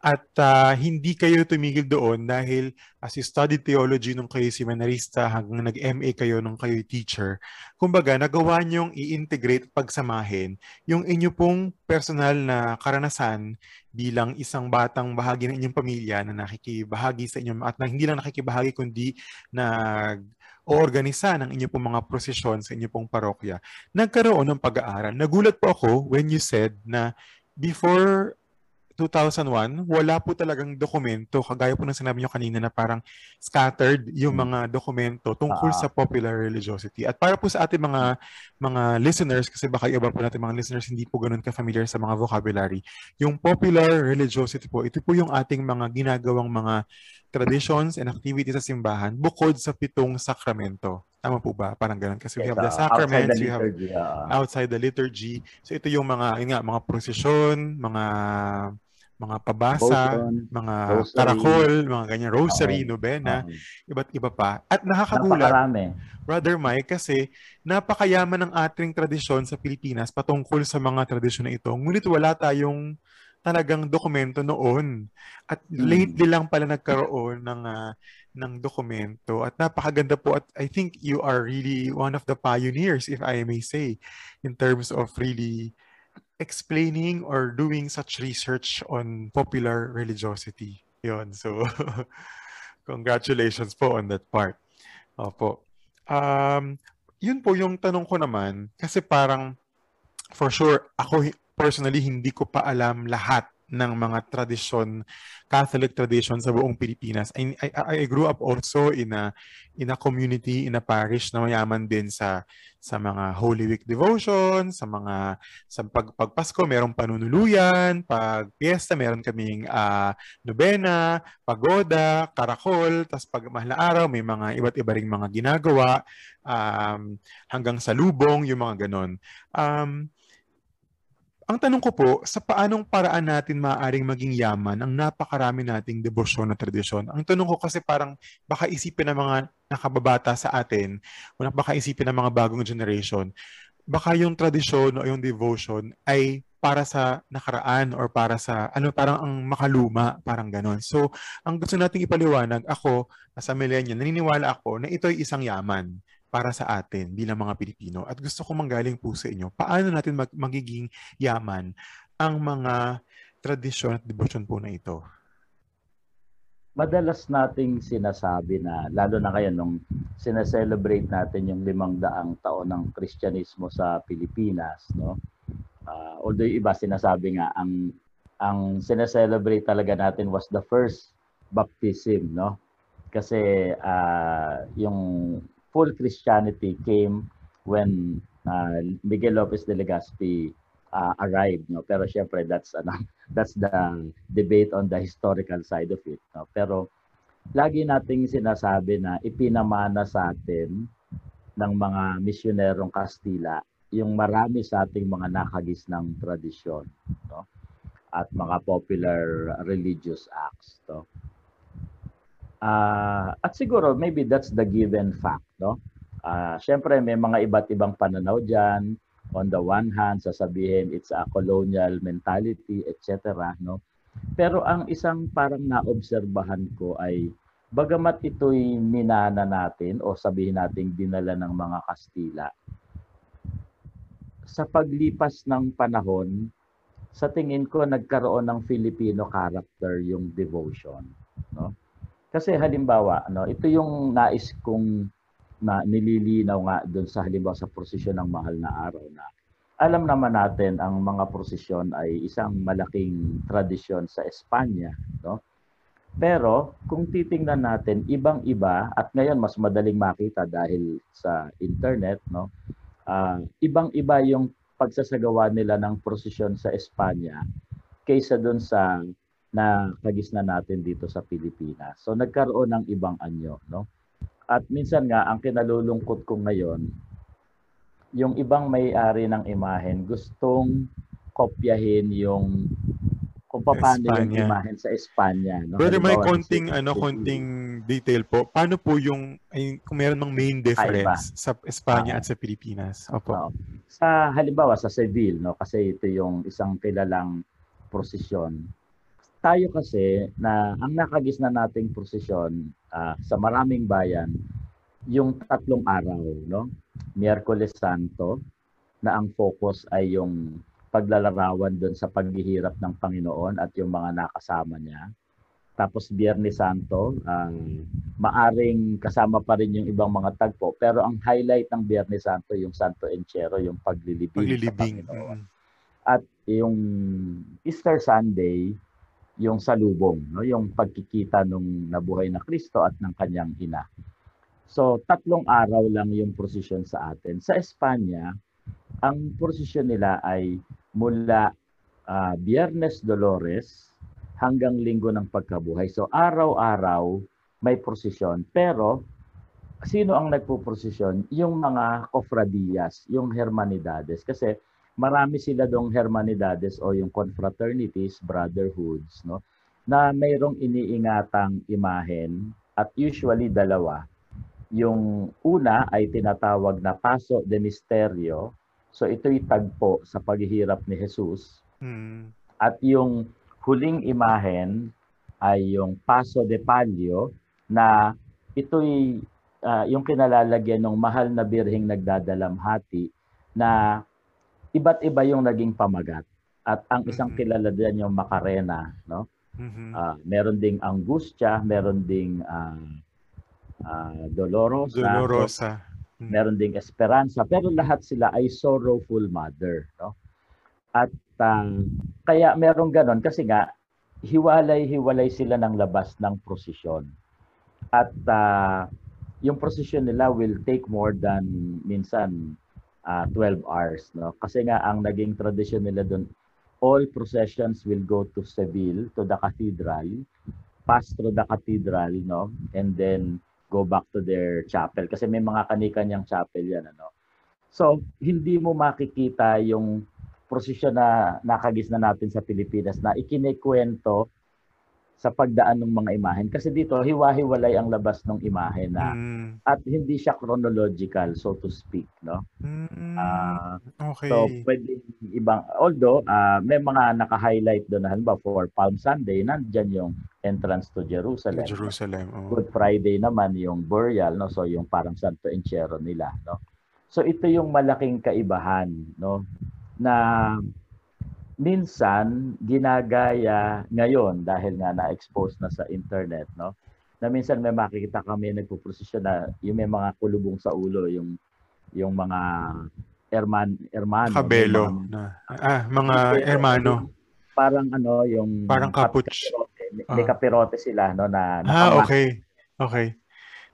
[SPEAKER 1] at uh, hindi kayo tumigil doon dahil as you studied theology nung kayo seminarista hanggang nag-MA kayo nung kayo teacher. Kumbaga, nagawa niyong i-integrate at pagsamahin yung inyo pong personal na karanasan bilang isang batang bahagi ng inyong pamilya na nakikibahagi sa inyo at na hindi lang nakikibahagi kundi nag oorganisa ng inyo pong mga prosesyon sa inyo pong parokya. Nagkaroon ng pag-aaral. Nagulat po ako when you said na before 2001, wala po talagang dokumento, kagaya po ng sinabi nyo kanina na parang scattered yung
[SPEAKER 2] Hmm.
[SPEAKER 1] mga dokumento tungkol
[SPEAKER 2] Ah.
[SPEAKER 1] sa popular religiosity. At para po sa ating mga mga listeners, kasi baka iba po natin mga listeners hindi po ganun ka-familiar sa mga vocabulary, yung popular religiosity po, ito po yung ating mga ginagawang mga traditions and activities sa simbahan bukod sa pitong sakramento. Tama po ba? Parang ganun. Kasi we have the
[SPEAKER 2] ah,
[SPEAKER 1] sacraments,
[SPEAKER 2] the
[SPEAKER 1] we have
[SPEAKER 2] ah.
[SPEAKER 1] outside the liturgy. So ito yung mga yun nga, mga prosesyon, mga mga pabasa,
[SPEAKER 2] Devotion,
[SPEAKER 1] mga
[SPEAKER 2] rosary.
[SPEAKER 1] karakol, mga ganyan rosary,
[SPEAKER 2] Oo.
[SPEAKER 1] nobena, iba't iba pa. At nakakagulat,
[SPEAKER 2] Napakarami.
[SPEAKER 1] Brother Mike, kasi napakayaman ng ating tradisyon sa Pilipinas patungkol sa mga tradisyon na ito. Ngunit wala tayong talagang dokumento noon. At
[SPEAKER 2] Hmm.
[SPEAKER 1] lately lang pala nagkaroon ng ah, ng dokumento at napakaganda po at I think you are really one of the pioneers if I may say in terms of really explaining or doing such research on popular religiosity. Yon. So congratulations po on that part. Opo. Um, yun po yung tanong ko naman kasi parang for sure ako personally hindi ko pa alam lahat ng mga tradisyon, Catholic tradition sa buong Pilipinas. I, I, I grew up also in a in a community, in a parish na mayaman din sa sa mga Holy Week devotion, sa mga sa pag pagpasko merong panunuluyan, pag piyesta meron kaming ah, nobena, pagoda, karakol, tas pag mahal araw may mga iba't iba ring mga ginagawa um, hanggang sa lubong, yung mga ganon. Um, ang tanong ko po, sa paanong paraan natin maaaring maging yaman ang napakarami nating debosyon na tradisyon? Ang tanong ko kasi parang baka isipin ng mga nakababata sa atin, o baka isipin ng mga bagong generation, baka yung tradisyon o yung devotion ay para sa nakaraan or para sa ano parang ang makaluma parang ganon. So, ang gusto nating ipaliwanag ako as a millennial, naniniwala ako na ito ay isang yaman para sa atin bilang mga Pilipino. At gusto ko manggaling po sa inyo, paano natin mag- magiging yaman ang mga tradisyon at devotion po na ito?
[SPEAKER 2] madalas nating sinasabi na, lalo na ngayon nung sineselebrate natin yung limang daang taon ng Kristyanismo sa Pilipinas, no? Ah, although iba sinasabi nga, ang ang sineselebrate talaga natin was the first baptism, no? Kasi ah, yung full Christianity came when ah, Miguel Lopez de Legazpi ah, arrived, no? Pero syempre that's ano, that's the debate on the historical side of it. No? Pero lagi nating sinasabi na ipinamana sa atin ng mga misyonerong Kastila yung marami sa ating mga nakagis ng tradisyon no? at mga popular religious acts. No? Ah, at siguro maybe that's the given fact. No? Ah, Siyempre may mga iba't ibang pananaw dyan on the one hand, sasabihin it's a colonial mentality, etc. No? Pero ang isang parang naobserbahan ko ay bagamat ito'y minana natin o sabihin nating dinala ng mga Kastila, sa paglipas ng panahon, sa tingin ko nagkaroon ng Filipino character yung devotion. No? Kasi halimbawa, no, ito yung nais kong na nililinaw nga doon sa halimbawa sa prosesyon ng mahal na araw na alam naman natin ang mga prosesyon ay isang malaking tradisyon sa Espanya, no? Pero kung titingnan natin ibang-iba at ngayon mas madaling makita dahil sa internet, no? Ah, ibang-iba yung pagsasagawa nila ng prosesyon sa Espanya kaysa doon sa na kagisna natin dito sa Pilipinas. So nagkaroon ng ibang anyo, no? At minsan nga, ang kinalulungkot ko ngayon, yung ibang may-ari ng imahen gustong kopyahin yung kung paano yung
[SPEAKER 1] Espanya.
[SPEAKER 2] imahen sa Espanya. No?
[SPEAKER 1] Brother, may konting ano, konting detail po. Paano po yung ay, kung meron mang main difference sa Espanya
[SPEAKER 2] Ah.
[SPEAKER 1] at sa Pilipinas? Opo.
[SPEAKER 2] Oo. Sa halimbawa sa Seville, no, kasi ito yung isang kilalang prosesyon. Tayo kasi na ang nakagisna nating prosesyon ah, sa maraming bayan yung tatlong araw, no? Miyerkules Santo na ang focus ay yung paglalarawan doon sa paghihirap ng Panginoon at yung mga nakasama niya. Tapos Biyernes Santo, ah, maaring kasama pa rin yung ibang mga tagpo. Pero ang highlight ng Biyernes Santo, yung Santo Enchero, yung paglilibing, sa
[SPEAKER 1] Paglilibing.
[SPEAKER 2] Panginoon.
[SPEAKER 1] Mm.
[SPEAKER 2] At yung Easter Sunday, yung salubong, no? yung pagkikita nung nabuhay na Kristo at ng kanyang ina. So, tatlong araw lang yung prosesyon sa atin. Sa Espanya, ang prosesyon nila ay mula uh, Biyernes Dolores hanggang Linggo ng Pagkabuhay. So, araw-araw may prosesyon. Pero, sino ang nagpo-prosesyon? Yung mga kofradiyas, yung hermanidades. Kasi, marami sila dong hermanidades o yung confraternities, brotherhoods, no? na mayroong iniingatang imahen at usually dalawa. Yung una ay tinatawag na Paso de Misterio. So ito'y tagpo sa paghihirap ni Jesus. Mm. At yung huling imahen ay yung Paso de Palio na ito'y uh, yung kinalalagyan ng mahal na birhing nagdadalamhati na iba't iba yung naging pamagat. At ang isang mm-hmm. kilala diyan yung Macarena, no? Mm-hmm. Uh, meron ding Angustia, meron ding uh, uh, Dolorosa.
[SPEAKER 1] Dolorosa.
[SPEAKER 2] Mm-hmm. Meron ding Esperanza, pero lahat sila ay sorrowful mother, no? At uh, kaya meron ganon kasi nga hiwalay-hiwalay sila ng labas ng prosesyon. At uh, yung prosesyon nila will take more than minsan uh, ah, 12 hours. No? Kasi nga ang naging tradition nila doon, all processions will go to Seville, to the cathedral, pass through the cathedral, no? and then go back to their chapel. Kasi may mga kanikanyang chapel yan. Ano? So, hindi mo makikita yung prosesyon na nakagis na natin sa Pilipinas na ikinikwento sa pagdaan ng mga imahen. Kasi dito hiwa-hiwalay ang labas ng imahen na mm. at hindi siya chronological so to speak no? Mm. uh, okay. so pwede ibang although uh, may mga naka-highlight doon halimbawa for Palm Sunday nandiyan yung entrance to Jerusalem.
[SPEAKER 1] Jerusalem oh.
[SPEAKER 2] Good Friday naman yung burial no? So yung parang Santo Encierro nila no? So ito yung malaking kaibahan no? Na minsan ginagaya ngayon dahil nga na-expose na sa internet no? Na minsan may makikita kami nagpo-prosesyon na yung may mga kulubong sa ulo yung yung mga erman hermano
[SPEAKER 1] kabelo. mga, na ah mga hermano
[SPEAKER 2] parang ano yung
[SPEAKER 1] parang capuch
[SPEAKER 2] may, may uh. kapirote sila no na
[SPEAKER 1] ah okay. Okay.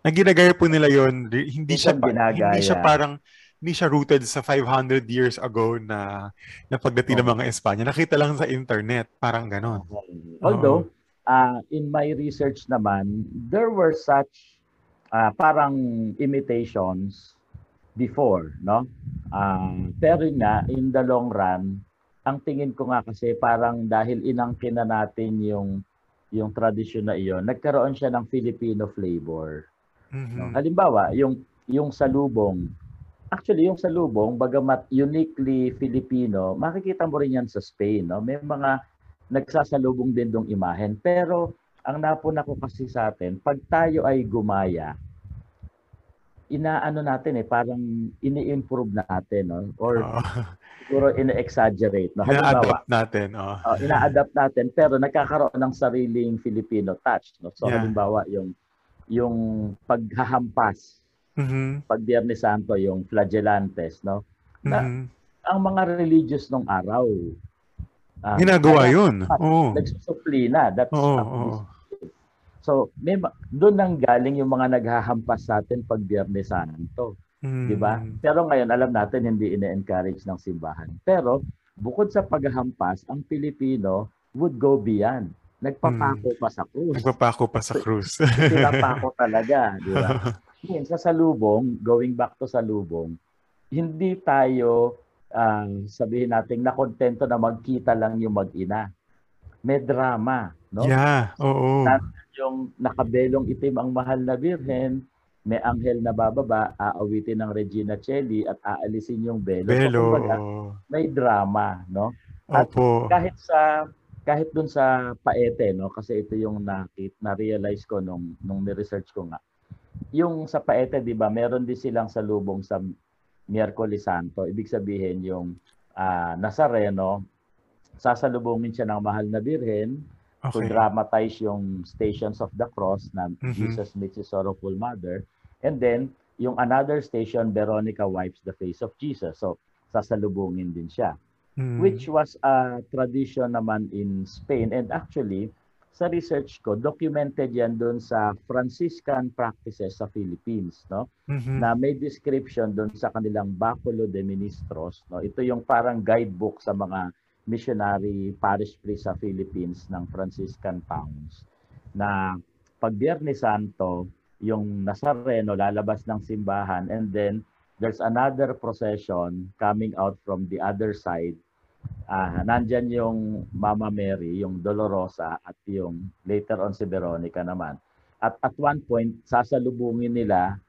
[SPEAKER 1] Naginagaya po nila yon hindi siya hindi siya parang hindi siya rooted sa 500 years ago na na pagdating oh. ng mga Espanya. Nakita lang sa internet, parang ganon.
[SPEAKER 2] Although, oh. uh, in my research naman, there were such uh, parang imitations before, no? Uh, pero nga, in the long run, ang tingin ko nga kasi parang dahil inangkin na natin yung yung tradisyon na iyon, nagkaroon siya ng Filipino flavor. Mm-hmm. No? Halimbawa, yung yung salubong, Actually, yung salubong, bagamat uniquely Filipino, makikita mo rin yan sa Spain. No? May mga nagsasalubong din dong imahen. Pero ang napuna ko kasi sa atin, pag tayo ay gumaya, inaano natin eh, parang ini-improve natin. No? Or oh. siguro ina-exaggerate. No?
[SPEAKER 1] Ina-adapt natin. Oh.
[SPEAKER 2] Uh, ina-adapt natin, pero nagkakaroon ng sariling Filipino touch. No? So yeah. halimbawa, yung yung paghahampas Mm-hmm. Pag Biyernes Santo, yung flagellantes, no? Na, mm-hmm. Ang mga religious nung araw,
[SPEAKER 1] uh, ginagawa kaya, yun.
[SPEAKER 2] Oh. Nagsusuplina. That's oh, oh. So, may, doon nang galing yung mga naghahampas sa atin pag Biyernes Santo. Mm. 'Di ba? Pero ngayon alam natin hindi ine-encourage ng simbahan. Pero bukod sa paghahampas, ang Pilipino would go beyond. Nagpapako mm. pa sa krus.
[SPEAKER 1] Nagpapako pa sa krus.
[SPEAKER 2] Pinapako talaga, di ba? Ngayon, sa salubong, going back to salubong, hindi tayo uh, sabihin natin na kontento na magkita lang yung mag-ina. May drama, no?
[SPEAKER 1] Yeah, oo.
[SPEAKER 2] yung nakabelong itim ang mahal na birhen, may anghel na bababa, aawitin ng Regina Celli at aalisin yung belo.
[SPEAKER 1] Belo. So, kumbaga,
[SPEAKER 2] may drama, no? At
[SPEAKER 1] Opo.
[SPEAKER 2] kahit sa kahit dun sa paete, no? Kasi ito yung nakit na realize ko nung nung ni-research ko nga yung sa Paete, di ba, meron din silang salubong sa Miyerkules Santo. Ibig sabihin yung uh, Nazareno, sasalubungin siya ng mahal na birhen okay. to dramatize yung Stations of the Cross na mm-hmm. Jesus meets his sorrowful mother. And then, yung another station, Veronica wipes the face of Jesus. So, sasalubungin din siya.
[SPEAKER 1] Mm.
[SPEAKER 2] which was a tradition naman in Spain. And actually, sa research ko, documented yan doon sa Franciscan practices sa Philippines, no?
[SPEAKER 1] Mhm.
[SPEAKER 2] Na may description doon sa kanilang Baculo de Ministros, no? Ito yung parang guidebook sa mga missionary parish priest sa Philippines ng Franciscan towns na pag Biyernes Santo, yung Nazareno lalabas ng simbahan and then there's another procession coming out from the other side. Ah, nandyan yung Mama Mary, yung Dolorosa at yung later on si Veronica naman. At at one point sasalubungin nila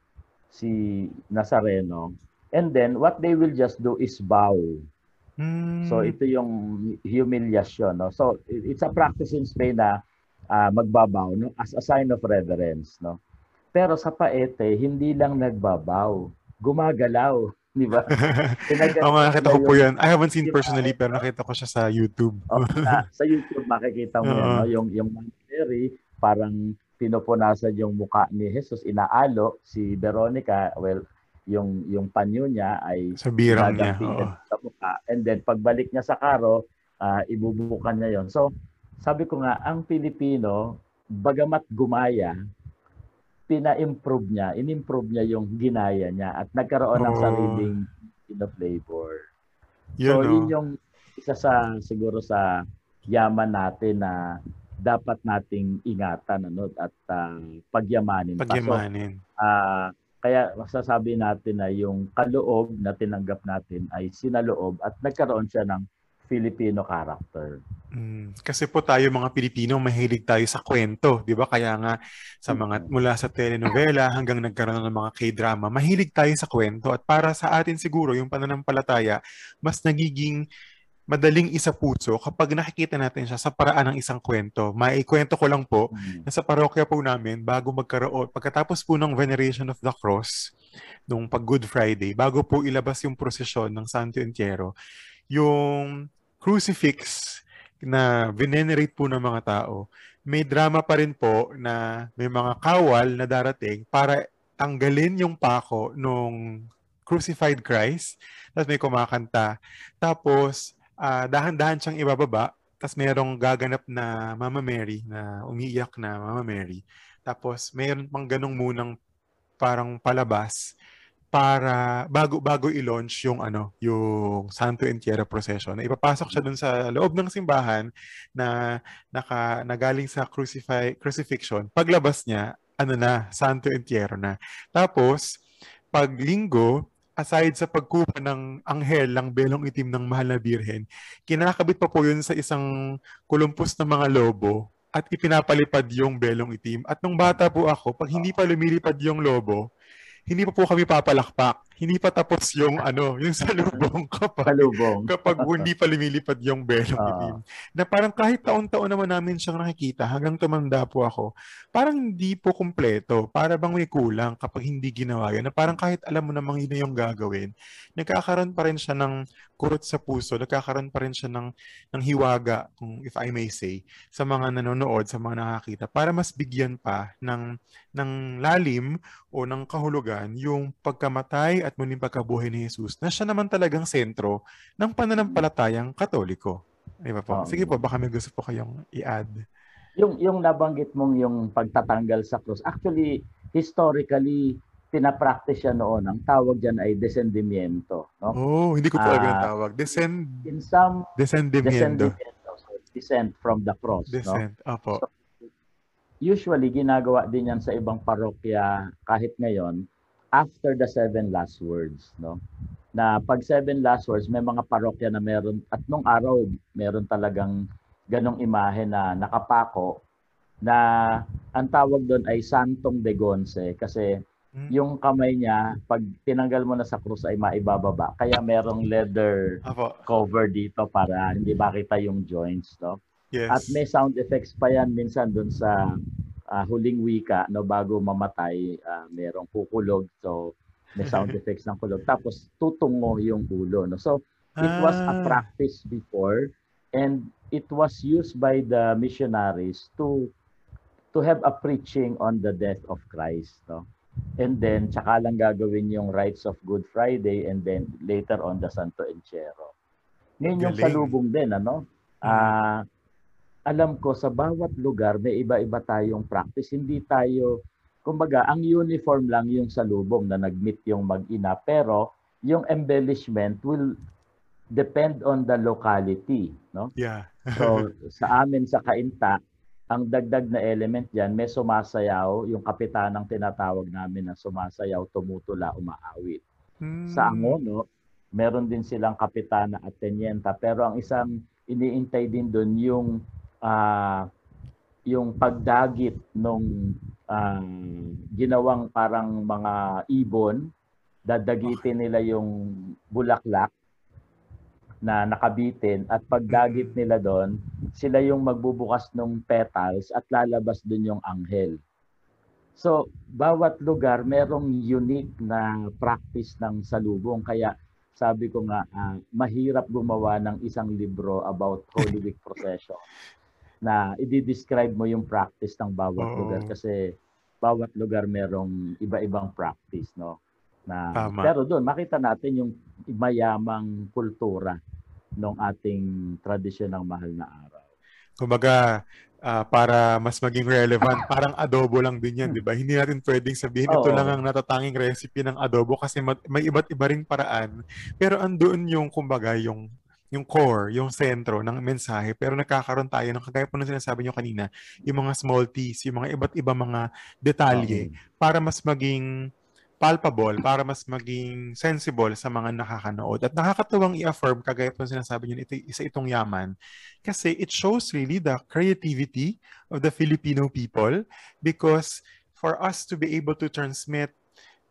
[SPEAKER 2] si Nazareno and then what they will just do is bow.
[SPEAKER 1] Mm.
[SPEAKER 2] So ito yung humiliation, no. So it- it's a practice in Spain na ah, magbabaw no as a sign of reverence, no. Pero sa Paete, hindi lang nagbabaw, gumagalaw, di ba?
[SPEAKER 1] Oo nga, nakita ko po yan. I haven't seen
[SPEAKER 2] Diba?
[SPEAKER 1] personally, pero nakita ko siya sa YouTube.
[SPEAKER 2] Oh, sa, sa YouTube makikita mo
[SPEAKER 1] Oo.
[SPEAKER 2] no? yung yung Mary parang pinupunasan yung mukha ni Jesus inaalo si Veronica well yung yung panyo niya ay
[SPEAKER 1] Sa birang niya. Oo.
[SPEAKER 2] sa mukha and then pagbalik niya sa karo ah, ibubukan niya yon so sabi ko nga ang Pilipino bagamat gumaya pina-improve niya in-improve niya yung ginaya niya at nagkaroon ng
[SPEAKER 1] Oo.
[SPEAKER 2] sariling Filipino flavor
[SPEAKER 1] Yun,
[SPEAKER 2] so,
[SPEAKER 1] no?
[SPEAKER 2] yun yung isa sa siguro sa yaman natin na dapat nating ingatan ano at ah, pagyamanin pa. So,
[SPEAKER 1] Pagyamanin.
[SPEAKER 2] ah, kaya masasabi natin na yung kaloob na tinanggap natin ay sinaloob at nagkaroon siya ng Filipino character.
[SPEAKER 1] Mm, kasi po tayo mga Pilipino, mahilig tayo sa kwento, di ba? Kaya nga sa mga mula sa telenovela hanggang nagkaroon ng mga K-drama, mahilig tayo sa kwento at para sa atin siguro yung pananampalataya, mas nagiging madaling isa puso kapag nakikita natin siya sa paraan ng isang kwento. Maikwento ko lang po,
[SPEAKER 2] Mm.
[SPEAKER 1] na sa parokya po namin, bago magkaroon, pagkatapos po ng Veneration of the Cross, nung pag Good Friday, bago po ilabas yung prosesyon ng Santo Entierro, yung crucifix na venerate po ng mga tao, may drama pa rin po na may mga kawal na darating para tanggalin yung pako nung crucified Christ. Tapos may kumakanta. Tapos, ah, dahan-dahan siyang ibababa. Tapos mayroong gaganap na Mama Mary na umiiyak na Mama Mary. Tapos mayroon pang ganong munang parang palabas para bago bago i-launch yung ano, yung Santo Entierro procession. Ipapasok siya dun sa loob ng simbahan na naka nagaling sa crucify crucifixion. Paglabas niya, ano na, Santo Entierro na. Tapos pag linggo, aside sa pagkuha ng anghel ng belong itim ng mahal na birhen, kinakabit pa po yun sa isang kulumpos ng mga lobo at ipinapalipad yung belong itim. At nung bata po ako, pag hindi pa lumilipad yung lobo, hindi pa po kami papalakpak. Hindi pa tapos yung ano, yung salubong kapag
[SPEAKER 2] Kalubong.
[SPEAKER 1] kapag hindi pa lumilipad yung belong
[SPEAKER 2] Ah.
[SPEAKER 1] itim. Na parang kahit taon-taon naman namin siyang nakikita hanggang tumanda po ako, parang hindi po kumpleto. Para bang may kulang kapag hindi ginawa yun. Na parang kahit alam mo namang yun na yung gagawin, nagkakaroon pa rin siya ng kurot sa puso, nagkakaroon pa rin siya ng, ng hiwaga, kung if I may say, sa mga nanonood, sa mga nakakita, para mas bigyan pa ng, ng lalim o ng kahulugan yung pagkamatay at muling pagkabuhay ni Jesus na siya naman talagang sentro ng pananampalatayang katoliko. Di ba po?
[SPEAKER 2] Oo.
[SPEAKER 1] Sige po, baka may gusto po kayong i-add.
[SPEAKER 2] Yung yung nabanggit mong yung pagtatanggal sa krus. Actually, historically pinapractice siya noon. Ang tawag diyan ay descendimiento, no?
[SPEAKER 1] Oh, hindi ko po yung
[SPEAKER 2] Ah,
[SPEAKER 1] tawag. Descend,
[SPEAKER 2] In some
[SPEAKER 1] descendimiento.
[SPEAKER 2] descendimiento, so descent from the cross, no?
[SPEAKER 1] Descent, opo.
[SPEAKER 2] Usually ginagawa din yan sa ibang parokya kahit ngayon after the seven last words, no? Na pag seven last words, may mga parokya na meron at nung araw meron talagang ganong imahe na nakapako na ang tawag doon ay Santong de Gonce kasi
[SPEAKER 1] Hmm.
[SPEAKER 2] yung kamay niya pag tinanggal mo na sa krus ay maibababa kaya merong leather
[SPEAKER 1] Opo.
[SPEAKER 2] cover dito para hindi makita yung joints no
[SPEAKER 1] Yes.
[SPEAKER 2] at may sound effects pa yan minsan doon sa ah, huling wika no bago mamatay ah, merong kukulog. So may sound effects ng kulog. Tapos tutungo yung ulo no. So it was a
[SPEAKER 1] Ah.
[SPEAKER 2] practice before and it was used by the missionaries to to have a preaching on the death of Christ no. And then tsaka lang gagawin yung rites of Good Friday and then later on the Santo Entierro Ngayon yung salubong din, ano? Ah, alam ko sa bawat lugar may iba-iba tayong practice. Hindi tayo, kumbaga, ang uniform lang yung salubong na nag-meet yung mag-ina. Pero yung embellishment will depend on the locality, no?
[SPEAKER 1] Yeah.
[SPEAKER 2] So sa amin sa Kainta, ang dagdag na element diyan may sumasayaw, yung kapitanang tinatawag namin na sumasayaw, tumutula, umaawit. Sa
[SPEAKER 1] Mm.
[SPEAKER 2] Angono, meron din silang kapitana at tenyenta, pero ang isang iniintay din doon yung ah, yung pagdagit nung ah, ginawang parang mga ibon, dadagitin nila yung bulaklak na nakabitin at pagdagit
[SPEAKER 1] Mm.
[SPEAKER 2] nila doon, sila yung magbubukas ng petals at lalabas doon yung anghel. So, bawat lugar merong unique na practice ng salubong. Kaya sabi ko nga, ah, mahirap gumawa ng isang libro about Holy Week procession na i-describe mo yung practice ng bawat
[SPEAKER 1] Oo.
[SPEAKER 2] lugar kasi bawat lugar merong iba-ibang practice, no? Na,
[SPEAKER 1] Tama.
[SPEAKER 2] pero doon makita natin yung mayamang kultura ng ating tradisyon ng mahal na araw.
[SPEAKER 1] Kumbaga, ah, para mas maging relevant, parang adobo lang din yan, di ba? Hindi natin pwedeng sabihin, ito
[SPEAKER 2] Oo.
[SPEAKER 1] lang ang natatanging recipe ng adobo kasi ma- may iba't iba ring paraan. Pero andoon yung, kumbaga, yung yung core, yung sentro ng mensahe. Pero nagkakaroon tayo ng kagaya po ng sinasabi nyo kanina, yung mga small T's, yung mga iba't iba mga detalye para mas maging palpable, para mas maging sensible sa mga nakakanood. At nakakatuwang i-affirm, kagaya po sinasabi nyo, ito, isa itong yaman. Kasi it shows really the creativity of the Filipino people because for us to be able to transmit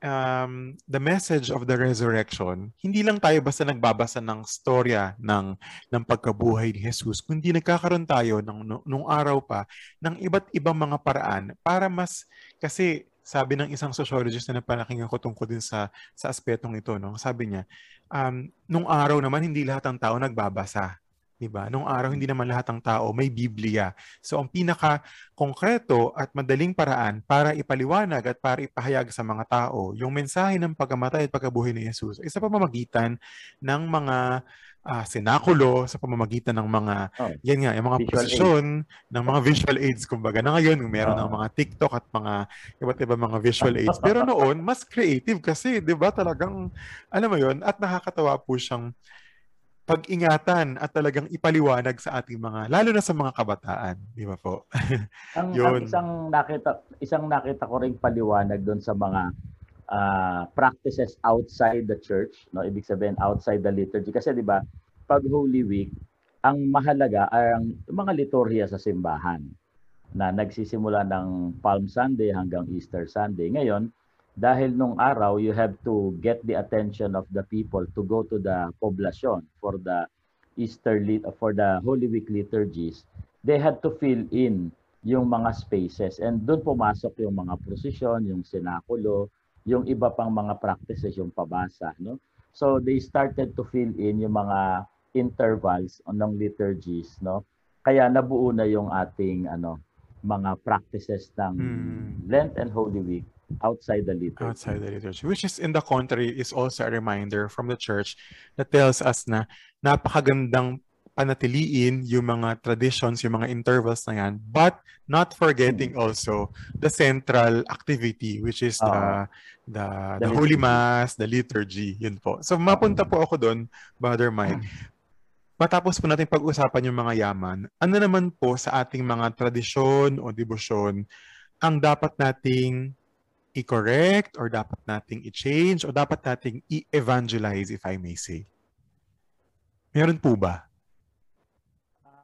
[SPEAKER 1] um, the message of the resurrection, hindi lang tayo basta nagbabasa ng storya ng, ng pagkabuhay ni Jesus, kundi nagkakaroon tayo ng, nung, araw pa ng iba't ibang mga paraan para mas, kasi sabi ng isang sociologist na napalakinggan ko tungkol din sa, sa aspetong ito, no? sabi niya, um, nung araw naman hindi lahat ng tao nagbabasa. Diba? Nung araw, hindi naman lahat ng tao may Biblia. So, ang pinaka konkreto at madaling paraan para ipaliwanag at para ipahayag sa mga tao yung mensahe ng pagkamatay at pagkabuhay ni Jesus ay sa pamamagitan ng mga ah, senakulo, sa pamamagitan ng mga,
[SPEAKER 2] Oh,
[SPEAKER 1] yan nga, yung mga
[SPEAKER 2] visual
[SPEAKER 1] posisyon, ng mga visual aids, kumbaga. Na ngayon, meron ng
[SPEAKER 2] Oo.
[SPEAKER 1] mga TikTok at mga iba't iba mga visual aids. Pero noon, mas creative kasi, di ba, talagang, alam mo yon at nakakatawa po siyang pag-ingatan at talagang ipaliwanag sa ating mga, lalo na sa mga kabataan, di ba po?
[SPEAKER 2] Ang, ang isang nakita isang nakita ko ring paliwanag doon sa mga ah, practices outside the church, no? Ibig sabihin outside the liturgy kasi 'di ba, pag Holy Week, ang mahalaga ay ang mga liturhiya sa simbahan na nagsisimula ng Palm Sunday hanggang Easter Sunday. Ngayon, dahil nung araw you have to get the attention of the people to go to the poblacion for the Easter lit for the Holy Week liturgies, they had to fill in yung mga spaces and doon pumasok yung mga prosesyon, yung sinakulo, yung iba pang mga practices, yung pabasa, no? So they started to fill in yung mga intervals ng liturgies, no? Kaya nabuo na yung ating ano mga practices ng
[SPEAKER 1] Hmm.
[SPEAKER 2] Lent and Holy Week outside the liturgy.
[SPEAKER 1] outside the liturgy, which is in the contrary is also a reminder from the church that tells us na napakagandang panatiliin yung mga traditions, yung mga intervals na yan, but not forgetting also the central activity, which is the,
[SPEAKER 2] Oo.
[SPEAKER 1] the,
[SPEAKER 2] The
[SPEAKER 1] the Holy. Mass, the liturgy, yun po. So mapunta po ako doon, Brother Mike. Matapos po natin pag-usapan yung mga yaman, ano naman po sa ating mga tradisyon o debosyon ang dapat nating i-correct or dapat nating i-change o dapat nating i-evangelize, if I may say? Meron po ba?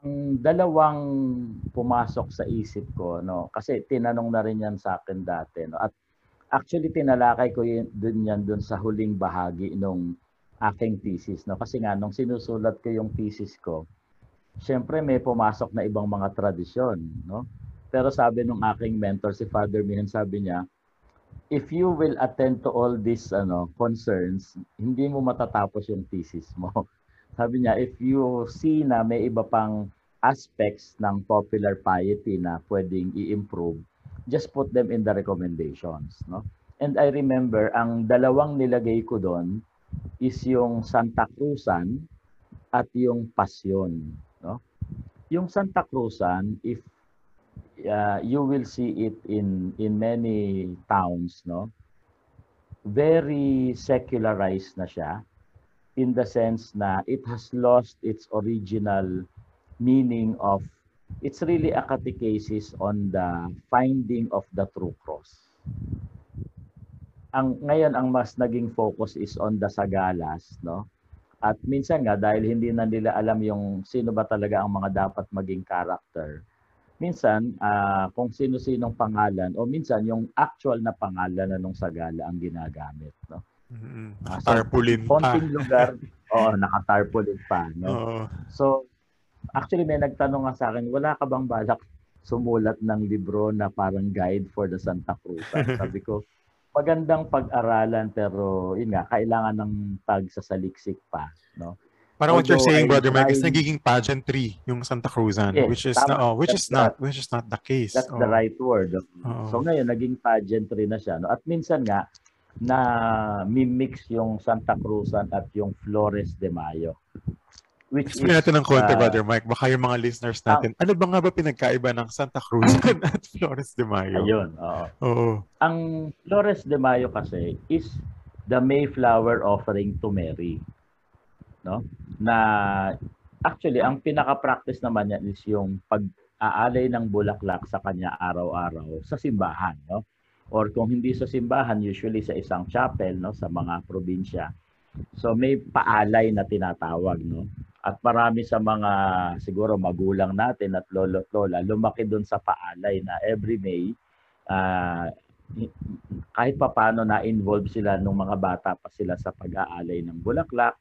[SPEAKER 2] Ang dalawang pumasok sa isip ko, no, kasi tinanong na rin yan sa akin dati, no, at actually tinalakay ko yun, dun yan dun sa huling bahagi nung aking thesis, no, kasi nga nung sinusulat ko yung thesis ko, syempre may pumasok na ibang mga tradisyon, no, pero sabi nung aking mentor si Father Mihan, sabi niya, if you will attend to all these ano concerns, hindi mo matatapos yung thesis mo. Sabi niya, if you see na may iba pang aspects ng popular piety na pwedeng i-improve, just put them in the recommendations, no? And I remember ang dalawang nilagay ko doon is yung Santa Cruzan at yung pasyon, no? Yung Santa Cruzan, if uh, you will see it in in many towns, no? Very secularized na siya in the sense na it has lost its original meaning of it's really a catechesis on the finding of the true cross. Ang ngayon ang mas naging focus is on the sagalas, no? At minsan nga dahil hindi na nila alam yung sino ba talaga ang mga dapat maging character. Minsan uh, kung sino-sinong pangalan o minsan yung actual na pangalan na nung sagala ang ginagamit, no?
[SPEAKER 1] Mm-hmm. Uh, tarpaulin
[SPEAKER 2] pa. Konting lugar, oo, naka-tarpaulin pa, no?
[SPEAKER 1] Oo.
[SPEAKER 2] So actually may nagtanong nga sa akin, wala ka bang balak sumulat ng libro na parang guide for the Santa Cruz? Sabi ko, magandang pag-aralan pero yun nga kailangan ng tag sa saliksik pa no
[SPEAKER 1] Parang what you're saying brother Mike is nagiging pageantry yung Santa Cruzan yes, which is tama, na, oh, which is not that, which is not the case
[SPEAKER 2] that's oh. the right word oh. so ngayon naging pageantry na siya no at minsan nga na mimix yung Santa Cruzan at yung Flores de Mayo
[SPEAKER 1] Which Explain natin ng konti, uh, Brother Mike. Baka yung mga listeners ah. natin, uh, ano ba nga ba pinagkaiba ng Santa Cruz at Flores de Mayo?
[SPEAKER 2] Ayun, oo.
[SPEAKER 1] oo.
[SPEAKER 2] Ang Flores de Mayo kasi is the Mayflower offering to Mary. No? Na actually, ang pinaka-practice naman niya is yung pag-aalay ng bulaklak sa kanya araw-araw sa simbahan. No? Or kung hindi sa simbahan, usually sa isang chapel no, sa mga probinsya. So may paalay na tinatawag. No? At marami sa mga siguro magulang natin at lolo lola lumaki doon sa paalay na every May uh, kahit papaano na-involve sila nung mga bata pa sila sa pag-aalay ng bulaklak,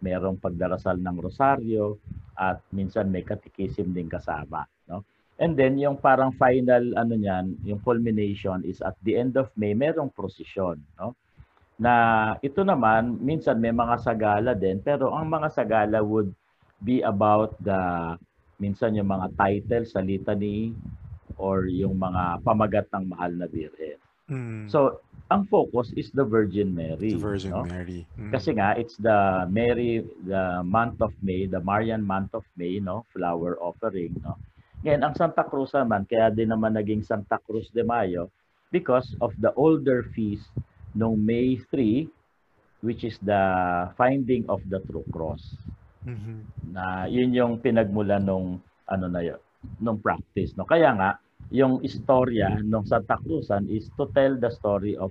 [SPEAKER 2] merong pagdarasal ng rosaryo at minsan may katikisim din kasama, no? And then yung parang final ano niyan, yung culmination is at the end of May merong procession, no? Na ito naman minsan may mga sagala din pero ang mga sagala would be about the minsan yung mga title sa litany or yung mga pamagat ng mahal na birhen.
[SPEAKER 1] Mm.
[SPEAKER 2] So, ang focus is the Virgin Mary.
[SPEAKER 1] The Virgin no? Mary.
[SPEAKER 2] Mm. Kasi nga it's the Mary the month of May, the Marian month of May, no, flower offering, no. Ngayon, ang Santa Cruz naman, kaya din naman naging Santa Cruz de Mayo because of the older feast nung May 3 which is the finding of the true cross.
[SPEAKER 1] Mm-hmm.
[SPEAKER 2] Na yun yung pinagmulan nung ano na yun, nung practice. No? Kaya nga, yung istorya ng Santa Cruzan is to tell the story of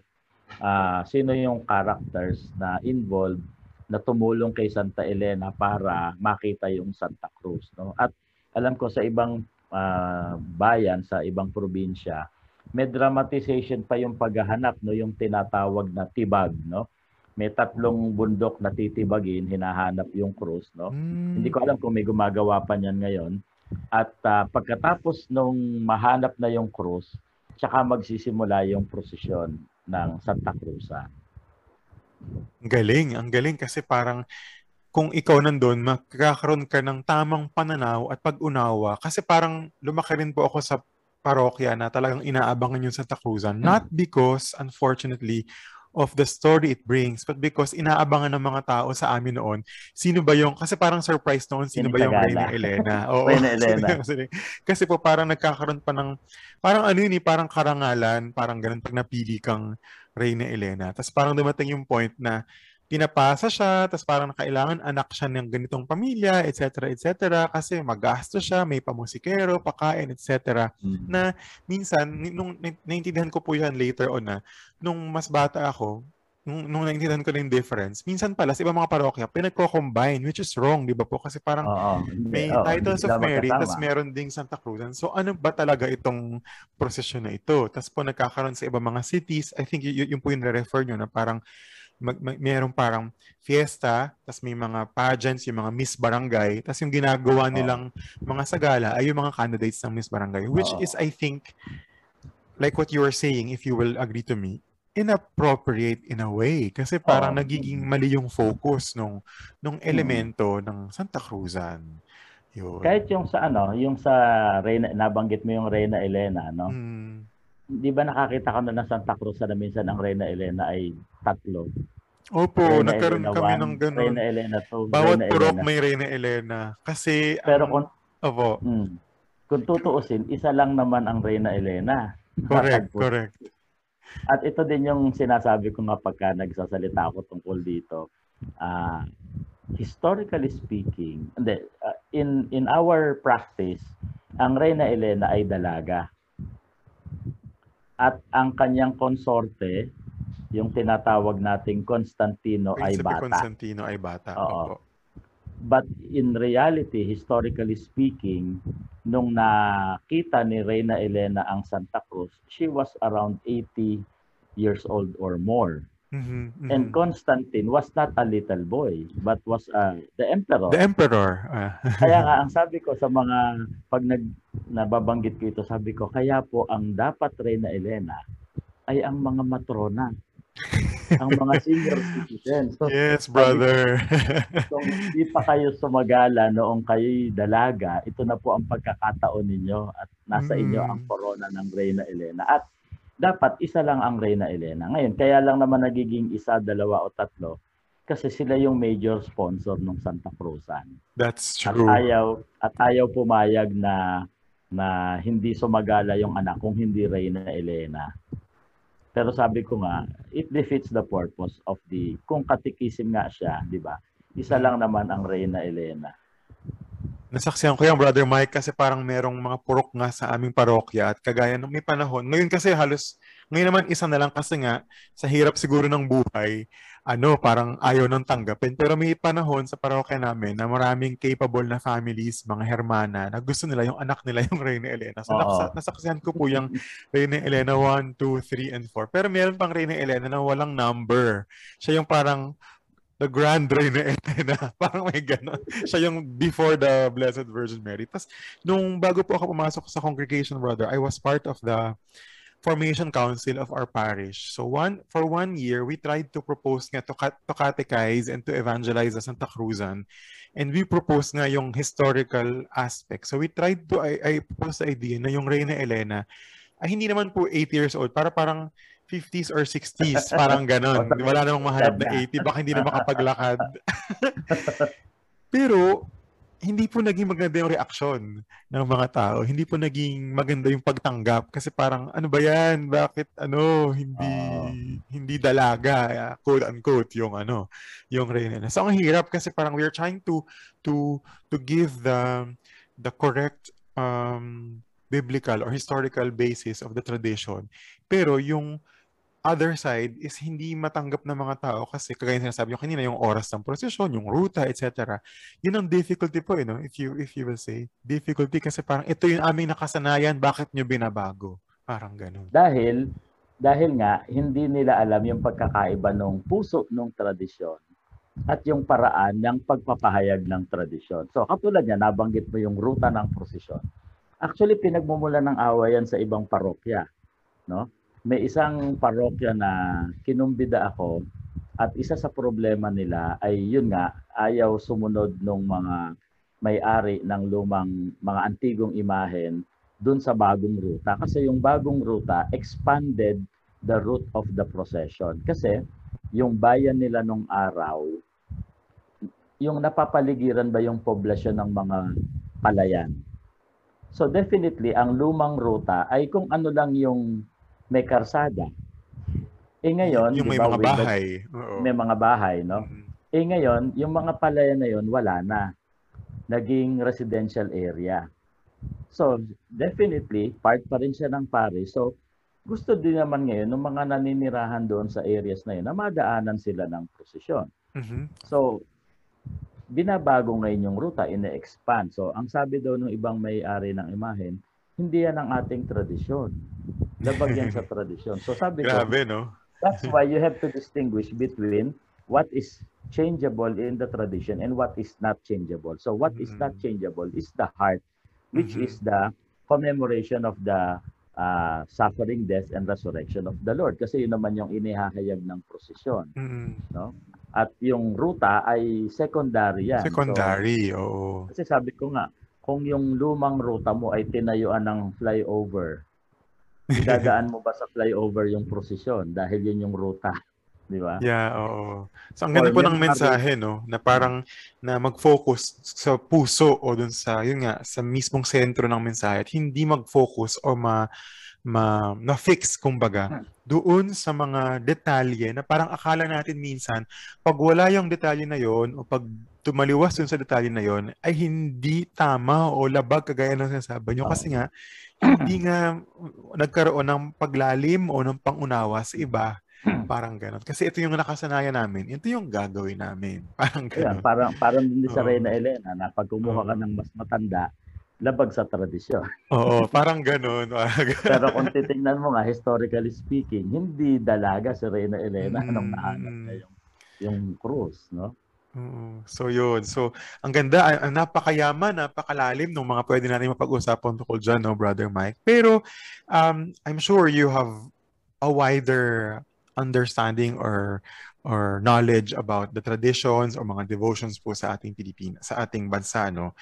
[SPEAKER 2] uh, sino yung characters na involved na tumulong kay Santa Elena para makita yung Santa Cruz. No? At alam ko sa ibang uh, bayan, sa ibang probinsya, may dramatization pa yung paghahanap, no? yung tinatawag na tibag. No? may tatlong bundok na titibagin, hinahanap yung krus, no?
[SPEAKER 1] Mm.
[SPEAKER 2] Hindi ko alam kung may gumagawa pa niyan ngayon. At uh, pagkatapos nung mahanap na yung krus, tsaka magsisimula yung prosesyon ng Santa Cruzan.
[SPEAKER 1] Galing, ang galing kasi parang kung ikaw nandun, magkakaroon ka ng tamang pananaw at pag-unawa. Kasi parang lumaki rin po ako sa parokya na talagang inaabangan yung Santa Cruzan. Not because, unfortunately, of the story it brings, but because inaabangan ng mga tao sa amin noon, sino ba yung, kasi parang surprise noon, sino ba yung Reyna Elena?
[SPEAKER 2] Oo, Reyna Elena.
[SPEAKER 1] kasi po parang nagkakaroon pa ng, parang ano yun, eh, parang karangalan, parang ganun pag napili kang Reyna Elena. Tapos parang dumating yung point na pinapasa siya, tapos parang kailangan anak siya ng ganitong pamilya, etc., etc., kasi magasto siya, may pamusikero, pakain, etc. Mm-hmm. Na minsan, nung naintindihan ko po yan later on na, nung mas bata ako, nung, nung naintindihan ko na yung difference, minsan pala sa ibang mga parokya, pinagko-combine, which is wrong, di ba po? Kasi parang
[SPEAKER 2] Oo,
[SPEAKER 1] may Oo, titles of Mary, tapos meron ding Santa Cruz. So ano ba talaga itong prosesyon na ito? Tapos po nagkakaroon sa ibang mga cities, I think y- y- yung po yung refer nyo na parang mag, mag, mayroong parang fiesta, tapos may mga pageants, yung mga Miss Barangay, tapos yung ginagawa nilang mga sagala ay yung mga candidates ng Miss Barangay, which is, I think, like what you were saying, if you will agree to me, inappropriate in a way kasi parang oh. nagiging mali yung focus nung nung mm. elemento mm. ng Santa Cruzan. Yun.
[SPEAKER 2] Kahit yung sa ano, yung sa Reyna, nabanggit mo yung Reyna Elena, no?
[SPEAKER 1] Mm.
[SPEAKER 2] Di ba nakakita ka na ng Santa Cruz na minsan ang Reyna Elena ay tatlo.
[SPEAKER 1] Opo,
[SPEAKER 2] Reyna
[SPEAKER 1] nagkaroon
[SPEAKER 2] Elena
[SPEAKER 1] kami
[SPEAKER 2] 1,
[SPEAKER 1] ng ganun.
[SPEAKER 2] Reyna Elena 2,
[SPEAKER 1] Bawat
[SPEAKER 2] Reyna
[SPEAKER 1] purok
[SPEAKER 2] Elena.
[SPEAKER 1] may Reyna Elena. Kasi,
[SPEAKER 2] Pero kung,
[SPEAKER 1] Opo,
[SPEAKER 2] mm, kung tutuusin, isa lang naman ang Reyna Elena.
[SPEAKER 1] correct, correct.
[SPEAKER 2] At ito din yung sinasabi ko nga pagka nagsasalita ako tungkol dito. Ah, historically speaking, hindi, ah, in in our practice, ang Reyna Elena ay dalaga. At ang kanyang konsorte, yung tinatawag nating Constantino ay
[SPEAKER 1] Prinsipe
[SPEAKER 2] bata.
[SPEAKER 1] Constantino ay bata.
[SPEAKER 2] Oo.
[SPEAKER 1] Opo.
[SPEAKER 2] But in reality, historically speaking, nung nakita ni Reyna Elena ang Santa Cruz, she was around 80 years old or more.
[SPEAKER 1] Mhm, mhm.
[SPEAKER 2] And Constantine was not a little boy, but was uh, the emperor.
[SPEAKER 1] The Emperor. ah.
[SPEAKER 2] Kaya nga, ang sabi ko sa mga, pag nag, nababanggit ko ito, sabi ko, kaya po ang dapat Reyna Elena ay ang mga matrona, ang mga senior citizens. So,
[SPEAKER 1] yes, brother.
[SPEAKER 2] kung hindi pa kayo sumagala noong kayo'y dalaga, ito na po ang pagkakataon ninyo at nasa
[SPEAKER 1] Mm.
[SPEAKER 2] inyo ang corona ng Reyna Elena. At dapat isa lang ang Reyna Elena. Ngayon, kaya lang naman nagiging isa, dalawa o tatlo kasi sila yung major sponsor ng Santa Cruzan.
[SPEAKER 1] That's
[SPEAKER 2] At
[SPEAKER 1] true.
[SPEAKER 2] ayaw at ayaw pumayag na na hindi sumagala yung anak kung hindi Reyna Elena. Pero sabi ko nga, it defeats the purpose of the kung katikisim nga siya, 'di ba? Isa lang naman ang Reyna Elena.
[SPEAKER 1] Nasaksihan ko yan, Brother Mike, kasi parang merong mga purok nga sa aming parokya at kagaya ng may panahon. Ngayon kasi halos, ngayon naman isa na lang kasi nga, sa hirap siguro ng buhay, ano, parang ayaw nang tanggapin. Pero may panahon sa parokya namin na maraming capable na families, mga hermana, na gusto nila yung anak nila yung Reyna Elena. So
[SPEAKER 2] Oo.
[SPEAKER 1] nakasa- nasaksihan ko po yung Reyna Elena 1, 2, 3, and 4. Pero meron pang Reyna Elena na walang number. Siya yung parang the Grand Reyna Elena. Parang may gano'n. Siya yung before the Blessed Virgin Mary. Tapos, nung bago po ako pumasok sa congregation, brother, I was part of the formation council of our parish. So one for one year, we tried to propose nga to, to catechize and to evangelize the Santa Cruzan. And we proposed nga yung historical aspect. So we tried to, I, I proposed the idea na yung Reyna Elena ay hindi naman po 80 years old, para parang 50s or 60s, parang ganon. Wala namang mahanap na 80, baka hindi na makapaglakad. Pero, hindi po naging maganda yung reaksyon ng mga tao. Hindi po naging maganda yung pagtanggap kasi parang ano ba yan? Bakit ano hindi
[SPEAKER 2] Oo.
[SPEAKER 1] hindi dalaga quote unquote yung ano yung Reyna. So ang hirap kasi parang we're trying to to to give the the correct um biblical or historical basis of the tradition. Pero yung other side is hindi matanggap ng mga tao kasi kagaya sinasabi ko kanina yung oras ng prosesyon, yung ruta, etc. Yun ang difficulty po, you know, if you if you will say. Difficulty kasi parang ito yung aming nakasanayan, bakit nyo binabago? Parang ganun.
[SPEAKER 2] Dahil dahil nga hindi nila alam yung pagkakaiba ng puso ng tradisyon at yung paraan ng pagpapahayag ng tradisyon. So katulad niya, nabanggit mo yung ruta ng prosesyon. Actually, pinagmumula ng awayan sa ibang parokya. No? May isang parokya na kinumbida ako at isa sa problema nila ay yun nga, ayaw sumunod ng mga may-ari ng lumang mga antigong imahen dun sa bagong ruta. Kasi yung bagong ruta expanded the route of the procession. Kasi yung bayan nila nung araw, yung napapaligiran ba yung poblasyon ng mga palayan. So definitely, ang lumang ruta ay kung ano lang yung may karsada. Eh ngayon,
[SPEAKER 1] yung may
[SPEAKER 2] ba,
[SPEAKER 1] mga bahay. Oo.
[SPEAKER 2] may mga bahay, no?
[SPEAKER 1] Mhm.
[SPEAKER 2] Eh ngayon, yung mga palayan na yun, wala na. Naging residential area. So, definitely, part pa rin siya ng parish. So, gusto din naman ngayon ng mga naninirahan doon sa areas na yun na madaanan sila ng prosesyon.
[SPEAKER 1] Mhm.
[SPEAKER 2] So, binabago ngayon yung ruta, ine-expand. So, ang sabi daw ng ibang may-ari ng imahen, hindi yan ang ating tradisyon. Labag yan sa tradisyon. So, sabi ko,
[SPEAKER 1] Grabe, no?
[SPEAKER 2] That's why you have to distinguish between what is changeable in the tradition and what is not changeable. So what is not
[SPEAKER 1] Mhm.
[SPEAKER 2] changeable is the heart, which
[SPEAKER 1] Mhm.
[SPEAKER 2] is the commemoration of the uh, suffering, death, and resurrection of the Lord. Kasi yun naman yung inihahayag ng prosesyon.
[SPEAKER 1] Mhm.
[SPEAKER 2] At yung ruta ay secondary yan. So,
[SPEAKER 1] Secondary, oo.
[SPEAKER 2] kasi sabi ko nga, kung yung lumang ruta mo ay tinayuan ng flyover, idadaan mo ba sa flyover yung prosesyon dahil yun yung ruta? Di ba?
[SPEAKER 1] Yeah, oo. So ang ganda po ng mensahe, no? Na parang na mag-focus sa puso o dun sa, yun nga, sa mismong sentro ng mensahe at hindi mag-focus o ma, ma, na-fix, kumbaga, hmm. doon sa mga detalye na parang akala natin minsan, pag wala yung detalye na yon o pag tumaliwas dun sa detalye na yon ay hindi tama o labag kagaya ng sinasabi nyo. Kasi nga, hindi nga nagkaroon ng paglalim o ng pangunawa sa iba Hmm. Parang gano'n. Kasi ito yung nakasanayan namin. Ito yung gagawin namin. Parang gano'n.
[SPEAKER 2] Yeah, parang, parang din sa oh. Reyna Elena na pag kumuha ka ng mas matanda, labag sa tradisyon.
[SPEAKER 1] Oo, parang gano'n.
[SPEAKER 2] Pero kung titingnan mo nga, historically speaking, hindi dalaga si Reyna Elena mm. nung nahanap na yung, yung cruise, no?
[SPEAKER 1] So yun. So ang ganda, ang napakayaman, napakalalim ng mga pwede natin mapag-usapan tungkol dyan, no, Brother Mike. Pero um, I'm sure you have a wider understanding or or knowledge about the traditions or mga devotions po sa ating Pilipinas, sa ating bansa, no?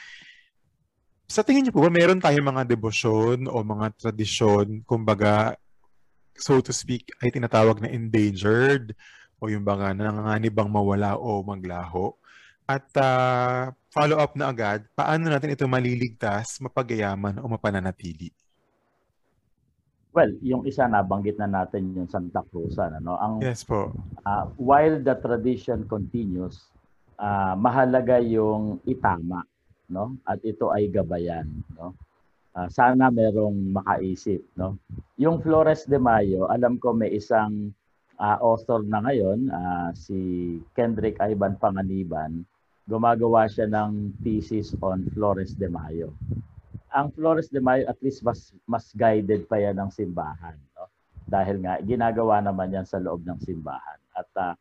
[SPEAKER 1] Sa tingin niyo po ba meron tayong mga debosyon o mga tradisyon, kumbaga, so to speak, ay tinatawag na endangered o yung baga nanganganib bang mawala o maglaho? At uh, follow up na agad, paano natin ito maliligtas, mapagayaman o mapananatili?
[SPEAKER 2] Well, yung isa nabanggit na natin yung Santa Cruzan ano. Ang
[SPEAKER 1] Yes po.
[SPEAKER 2] Uh, while the tradition continues, uh, mahalaga yung itama, no? At ito ay gabayan, no? Uh, sana merong makaisip, no? Yung Flores de Mayo, alam ko may isang uh, author na ngayon, uh, si Kendrick Ivan Panganiban, gumagawa siya ng thesis on Flores de Mayo. Ang Flores de Mayo at least mas mas guided pa yan ng simbahan no? dahil nga ginagawa naman yan sa loob ng simbahan. At uh,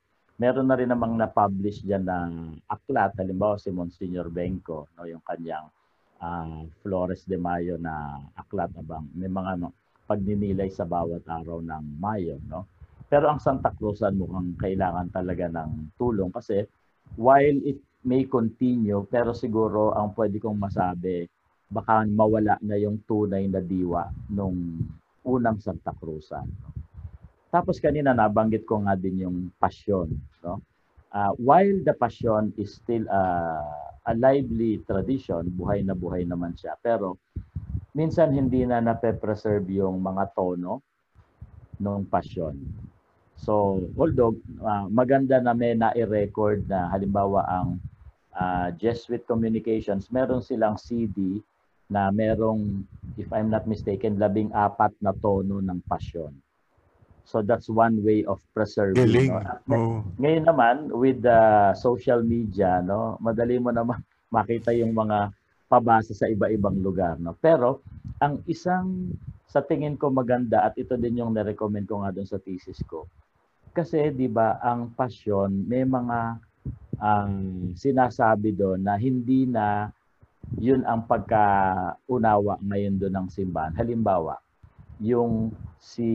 [SPEAKER 2] meron na rin namang na-publish diyan ng aklat. Halimbawa si Monsignor Benko no? Yung kanyang uh, Flores de Mayo na aklat abang may mga no, pagninilay sa bawat araw ng Mayo no pero ang Santa Cruzan mukhang kailangan talaga ng tulong kasi while it may continue pero siguro ang pwede kong masabi baka mawala na yung tunay na diwa nung unang Santa Cruzan. Tapos kanina nabanggit ko nga din yung pasyon. No? Uh, while the passion is still uh, a lively tradition, buhay na buhay naman siya, pero minsan hindi na nape-preserve yung mga tono ng pasyon. So, although uh, maganda na may na-record na halimbawa ang uh, Jesuit Communications, meron silang CD na merong, if I'm not mistaken, labing apat na tono ng pasyon. So that's one way of preserving.
[SPEAKER 1] Galing. No?
[SPEAKER 2] Oh. Ngayon naman, with the social media, no, madali mo naman makita yung mga pabasa sa iba-ibang lugar. No? Pero, ang isang sa tingin ko maganda at ito din yung na-recommend ko nga doon sa thesis ko. Kasi 'di ba ang pasyon may mga ang um, sinasabi doon na hindi na yun ang pagkaunawa ngayon doon ng simbahan. Halimbawa, yung si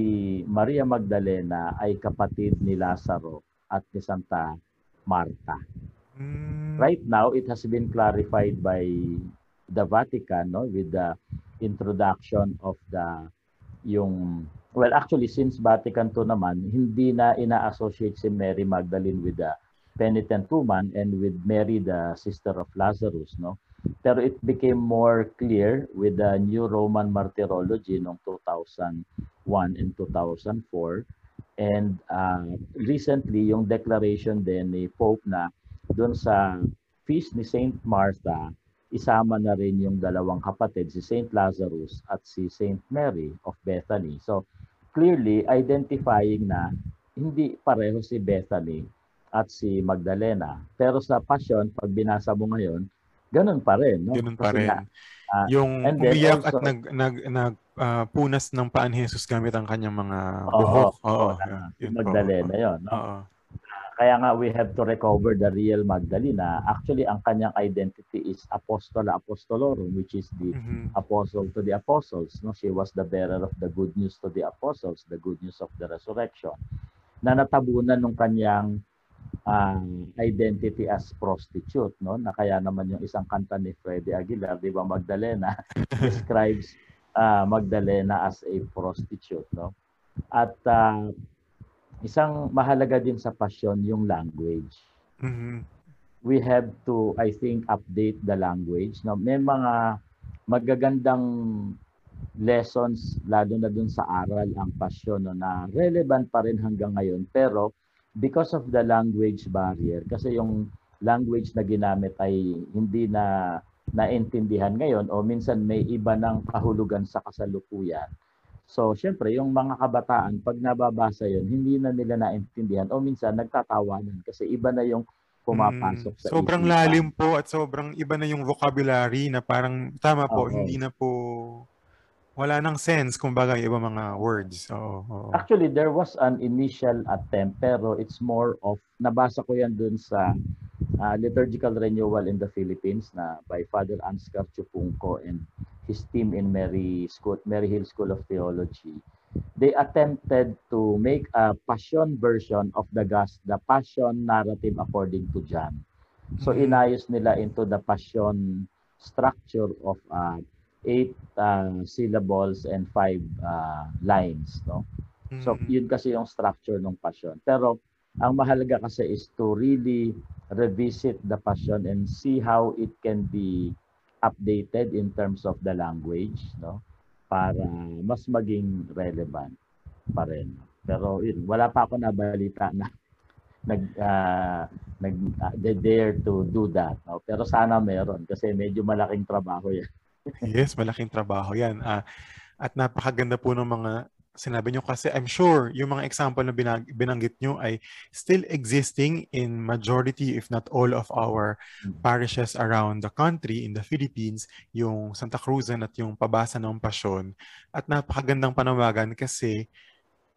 [SPEAKER 2] Maria Magdalena ay kapatid ni Lazaro at ni Santa Marta. Mm. Right now, it has been clarified by the Vatican no with the introduction of the yung well actually since Vatican II naman hindi na ina-associate si Mary Magdalene with the penitent woman and with Mary the sister of Lazarus no pero it became more clear with the new Roman Martyrology noong 2001 and 2004. And uh, recently, yung declaration din ni Pope na doon sa feast ni Saint Martha, isama na rin yung dalawang kapatid, si Saint Lazarus at si Saint Mary of Bethany. So, clearly identifying na hindi pareho si Bethany at si Magdalena. Pero sa Passion, pag binasa mo ngayon, ganun pa rin. No?
[SPEAKER 1] Ganun pa Kasi rin. Na, uh, yung umiyak also, at nag, nag, nag uh, punas ng paan Jesus gamit ang kanyang mga buhok. Oo,
[SPEAKER 2] oo, oo, yun, Magdalena yun. No? Oo. Kaya nga we have to recover the real Magdalena. Actually, ang kanyang identity is Apostola Apostolorum, which is the mm-hmm. apostle to the apostles. No, She was the bearer of the good news to the apostles, the good news of the resurrection. Na natabunan ng kanyang ang uh, identity as prostitute no na kaya naman yung isang kanta ni Freddie Aguilar di ba Magdalena describes uh, Magdalena as a prostitute no at uh, isang mahalaga din sa passion yung language.
[SPEAKER 1] Mhm.
[SPEAKER 2] We have to, I think, update the language. No? May mga magagandang lessons, lalo na dun sa aral, ang passion, no, na relevant pa rin hanggang ngayon. Pero because of the language barrier, kasi yung language na ginamit ay hindi na naintindihan ngayon o minsan may iba ng kahulugan sa kasalukuyan. So, syempre, yung mga kabataan, pag nababasa yon hindi na nila naintindihan o minsan nagtatawanan kasi iba na yung pumapasok
[SPEAKER 1] Mm,
[SPEAKER 2] sa
[SPEAKER 1] sobrang
[SPEAKER 2] isipan.
[SPEAKER 1] lalim po at sobrang iba na yung vocabulary na parang tama po,
[SPEAKER 2] Oo.
[SPEAKER 1] hindi na po wala nang sense kumbaga yung ibang mga words. Oo, oo.
[SPEAKER 2] Actually, there was an initial attempt pero it's more of, nabasa ko yan dun sa uh, Liturgical Renewal in the Philippines na by Father Ansgar Chupungko and his team in Mary, School, Mary Hill School of Theology. They attempted to make a passion version of the gas, the passion narrative according to John. So
[SPEAKER 1] Mhm.
[SPEAKER 2] inayos nila into the passion structure of uh, eight uh, syllables and five uh, lines, no? So
[SPEAKER 1] Mhm.
[SPEAKER 2] yun kasi yung structure ng passion. Pero ang mahalaga kasi is to really revisit the passion and see how it can be updated in terms of the language, no? Para mas maging relevant pa rin. Pero yun, wala pa ako nabalita na nag ah, nag they dare to do that, no? Pero sana meron kasi medyo malaking trabaho 'yan.
[SPEAKER 1] Yes, malaking trabaho 'yan. Ah, at napakaganda po ng mga sinabi nyo kasi I'm sure yung mga example na binag- binanggit nyo ay still existing in majority if not all of our
[SPEAKER 2] Mm.
[SPEAKER 1] parishes around the country in the Philippines, yung Santa Cruzan at yung pabasa ng Pasyon. At napakagandang panawagan kasi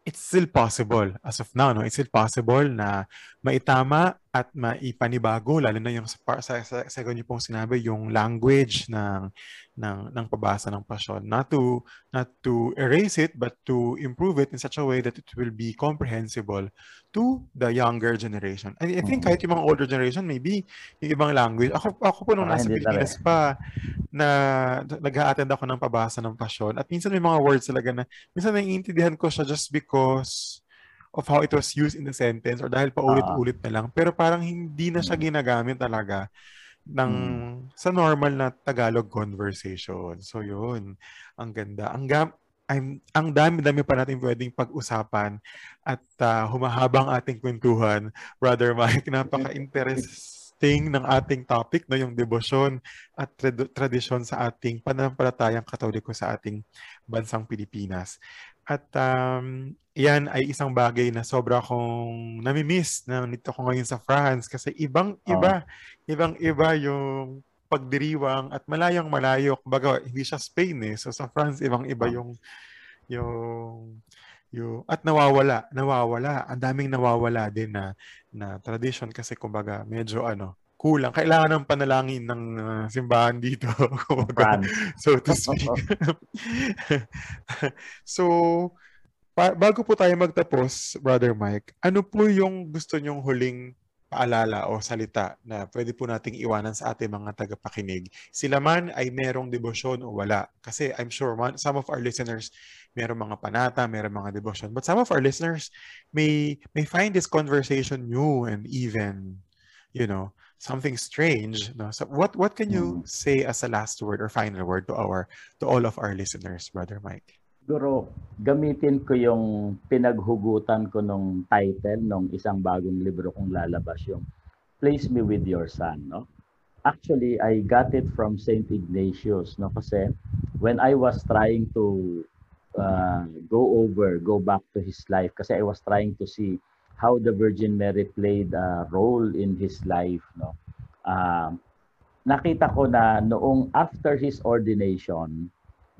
[SPEAKER 1] it's still possible as of now, no? It's still possible na maitama at maipanibago lalo na yung sa sa, sa, sa ganyo pong sinabi yung language ng ng ng pabasa ng pasyon not to not to erase it but to improve it in such a way that it will be comprehensible to the younger generation. And I think
[SPEAKER 2] Mhm.
[SPEAKER 1] kahit yung mga older generation maybe yung ibang language ako ako po nung
[SPEAKER 2] Baka
[SPEAKER 1] nasa Pilipinas pa na nag-a-attend ako ng pabasa ng pasyon at minsan may mga words talaga na minsan naiintindihan ko siya just because of how it was used in the sentence or dahil paulit-ulit na lang pero parang hindi na siya ginagamit talaga ng sa normal na Tagalog conversation. So yun, ang ganda. Ang gam I'm, ang dami-dami pa natin pwedeng pag-usapan at ah, humahaba ang ating kwentuhan. Brother Mike, napaka-interesting ng ating topic, no, yung debosyon at trad- tradisyon sa ating pananampalatayang katoliko sa ating bansang Pilipinas. At um, yan ay isang bagay na sobra akong namimiss na nito ko ngayon sa France kasi ibang-iba, ibang-iba yung pagdiriwang at malayang malayo. Kumbaga, hindi siya Spain eh. So sa France, ibang-iba yung yung yung at nawawala, nawawala. Ang daming nawawala din na na tradition kasi kumbaga medyo ano, kulang. Kailangan ng panalangin ng uh, simbahan dito. so to speak. so, pa- bago po tayo magtapos, Brother Mike, ano po yung gusto nyong huling paalala o salita na pwede po nating iwanan sa ating mga tagapakinig? Sila man ay merong debosyon o wala. Kasi I'm sure man, some of our listeners merong mga panata, merong mga devotion. But some of our listeners may may find this conversation new and even, you know, something strange. No? So what what can you
[SPEAKER 2] Mm.
[SPEAKER 1] say as a last word or final word to our to all of our listeners, Brother Mike?
[SPEAKER 2] Siguro, gamitin ko yung pinaghugutan ko nung title nung isang bagong libro kong lalabas, yung Place Me With Your Son, no? Actually, I got it from Saint Ignatius, no? Kasi when I was trying to uh, go over, go back to his life, kasi I was trying to see how the Virgin Mary played a role in his life, no? Um, nakita ko na noong after his ordination,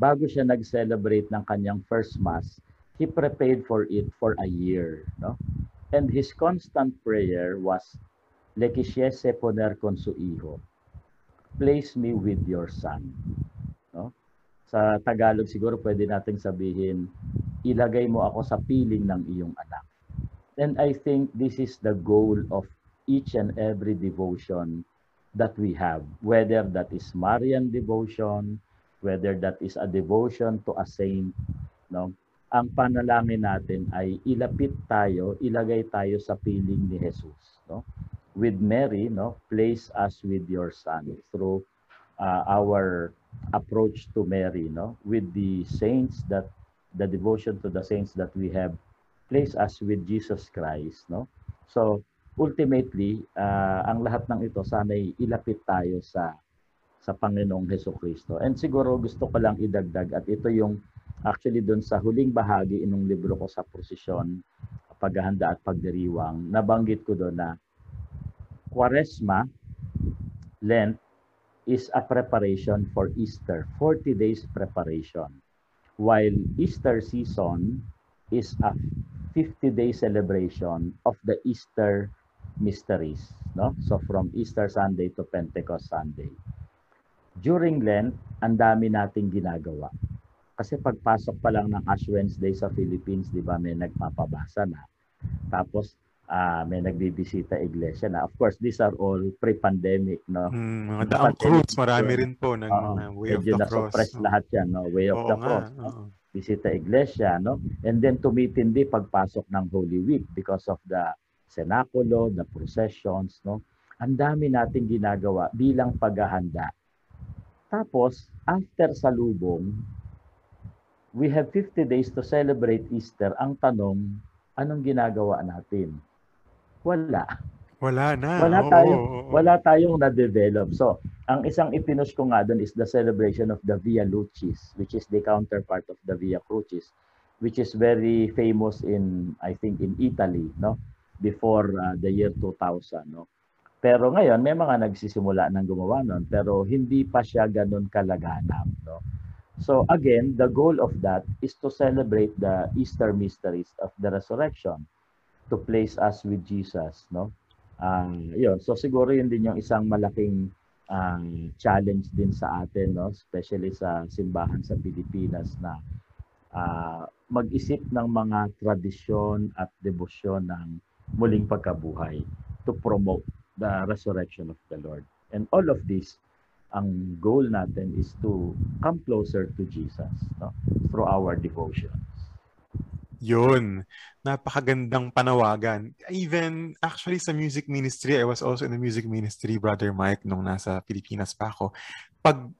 [SPEAKER 2] bago siya nag-celebrate ng kanyang first mass, he prepared for it for a year, no? And his constant prayer was, Lequisiese poner con su hijo. Place me with your son. No? Sa Tagalog siguro pwede nating sabihin, ilagay mo ako sa piling ng iyong anak. And I think this is the goal of each and every devotion that we have, whether that is Marian devotion, whether that is a devotion to a saint, no? ang panalangin natin ay ilapit tayo, ilagay tayo sa piling ni Jesus, no? With Mary, no? Place us with your son through uh, our approach to Mary, no? With the saints that the devotion to the saints that we have place us with Jesus Christ, no? So, ultimately, uh, ang lahat ng ito sana'y ilapit tayo sa sa Panginoong Heso Kristo. And siguro gusto ko lang idagdag at ito yung actually doon sa huling bahagi inong libro ko sa prosesyon, paghahanda at pagdiriwang, nabanggit ko doon na Quaresma, Lent, is a preparation for Easter, 40 days preparation. While Easter season is a 50-day celebration of the Easter mysteries. No? So from Easter Sunday to Pentecost Sunday. During Lent, ang dami nating ginagawa. Kasi pagpasok pa lang ng Ash Wednesday sa Philippines, di ba, may nagpapabasa na. Tapos, uh, may nagbibisita iglesia na. Of course, these are all pre-pandemic, no?
[SPEAKER 1] Hmm, mga daang cross, marami rin po ng uh, Way of the Cross.
[SPEAKER 2] Medyo lahat yan, no? Way of
[SPEAKER 1] Oo
[SPEAKER 2] the
[SPEAKER 1] nga,
[SPEAKER 2] Cross. No?
[SPEAKER 1] Oo.
[SPEAKER 2] Bisita iglesia, no? And then tumitindi pagpasok ng Holy Week because of the cenaculo, the processions, no? Ang dami nating ginagawa bilang paghahanda tapos, after salubong, we have 50 days to celebrate Easter. Ang tanong, anong ginagawa natin? Wala.
[SPEAKER 1] Wala na.
[SPEAKER 2] Wala tayong
[SPEAKER 1] oo, oo.
[SPEAKER 2] wala tayong na-develop. So, ang isang ipinush ko nga doon is the celebration of the Via Lucis, which is the counterpart of the Via Crucis, which is very famous in I think in Italy, no? Before uh, the year 2000, no? Pero ngayon, may mga nagsisimula ng gumawa nun, pero hindi pa siya ganun kalaganap. No? So again, the goal of that is to celebrate the Easter mysteries of the resurrection, to place us with Jesus. No? Um, yun. So siguro yun din yung isang malaking um, challenge din sa atin, no? especially sa simbahan sa Pilipinas na uh, mag-isip ng mga tradisyon at debosyon ng muling pagkabuhay to promote the resurrection of the Lord. And all of this, ang goal natin is to come closer to Jesus no? through our devotions.
[SPEAKER 1] Yun. Napakagandang panawagan. Even, actually, sa music ministry, I was also in the music ministry, Brother Mike, nung nasa Pilipinas pa ako. Pag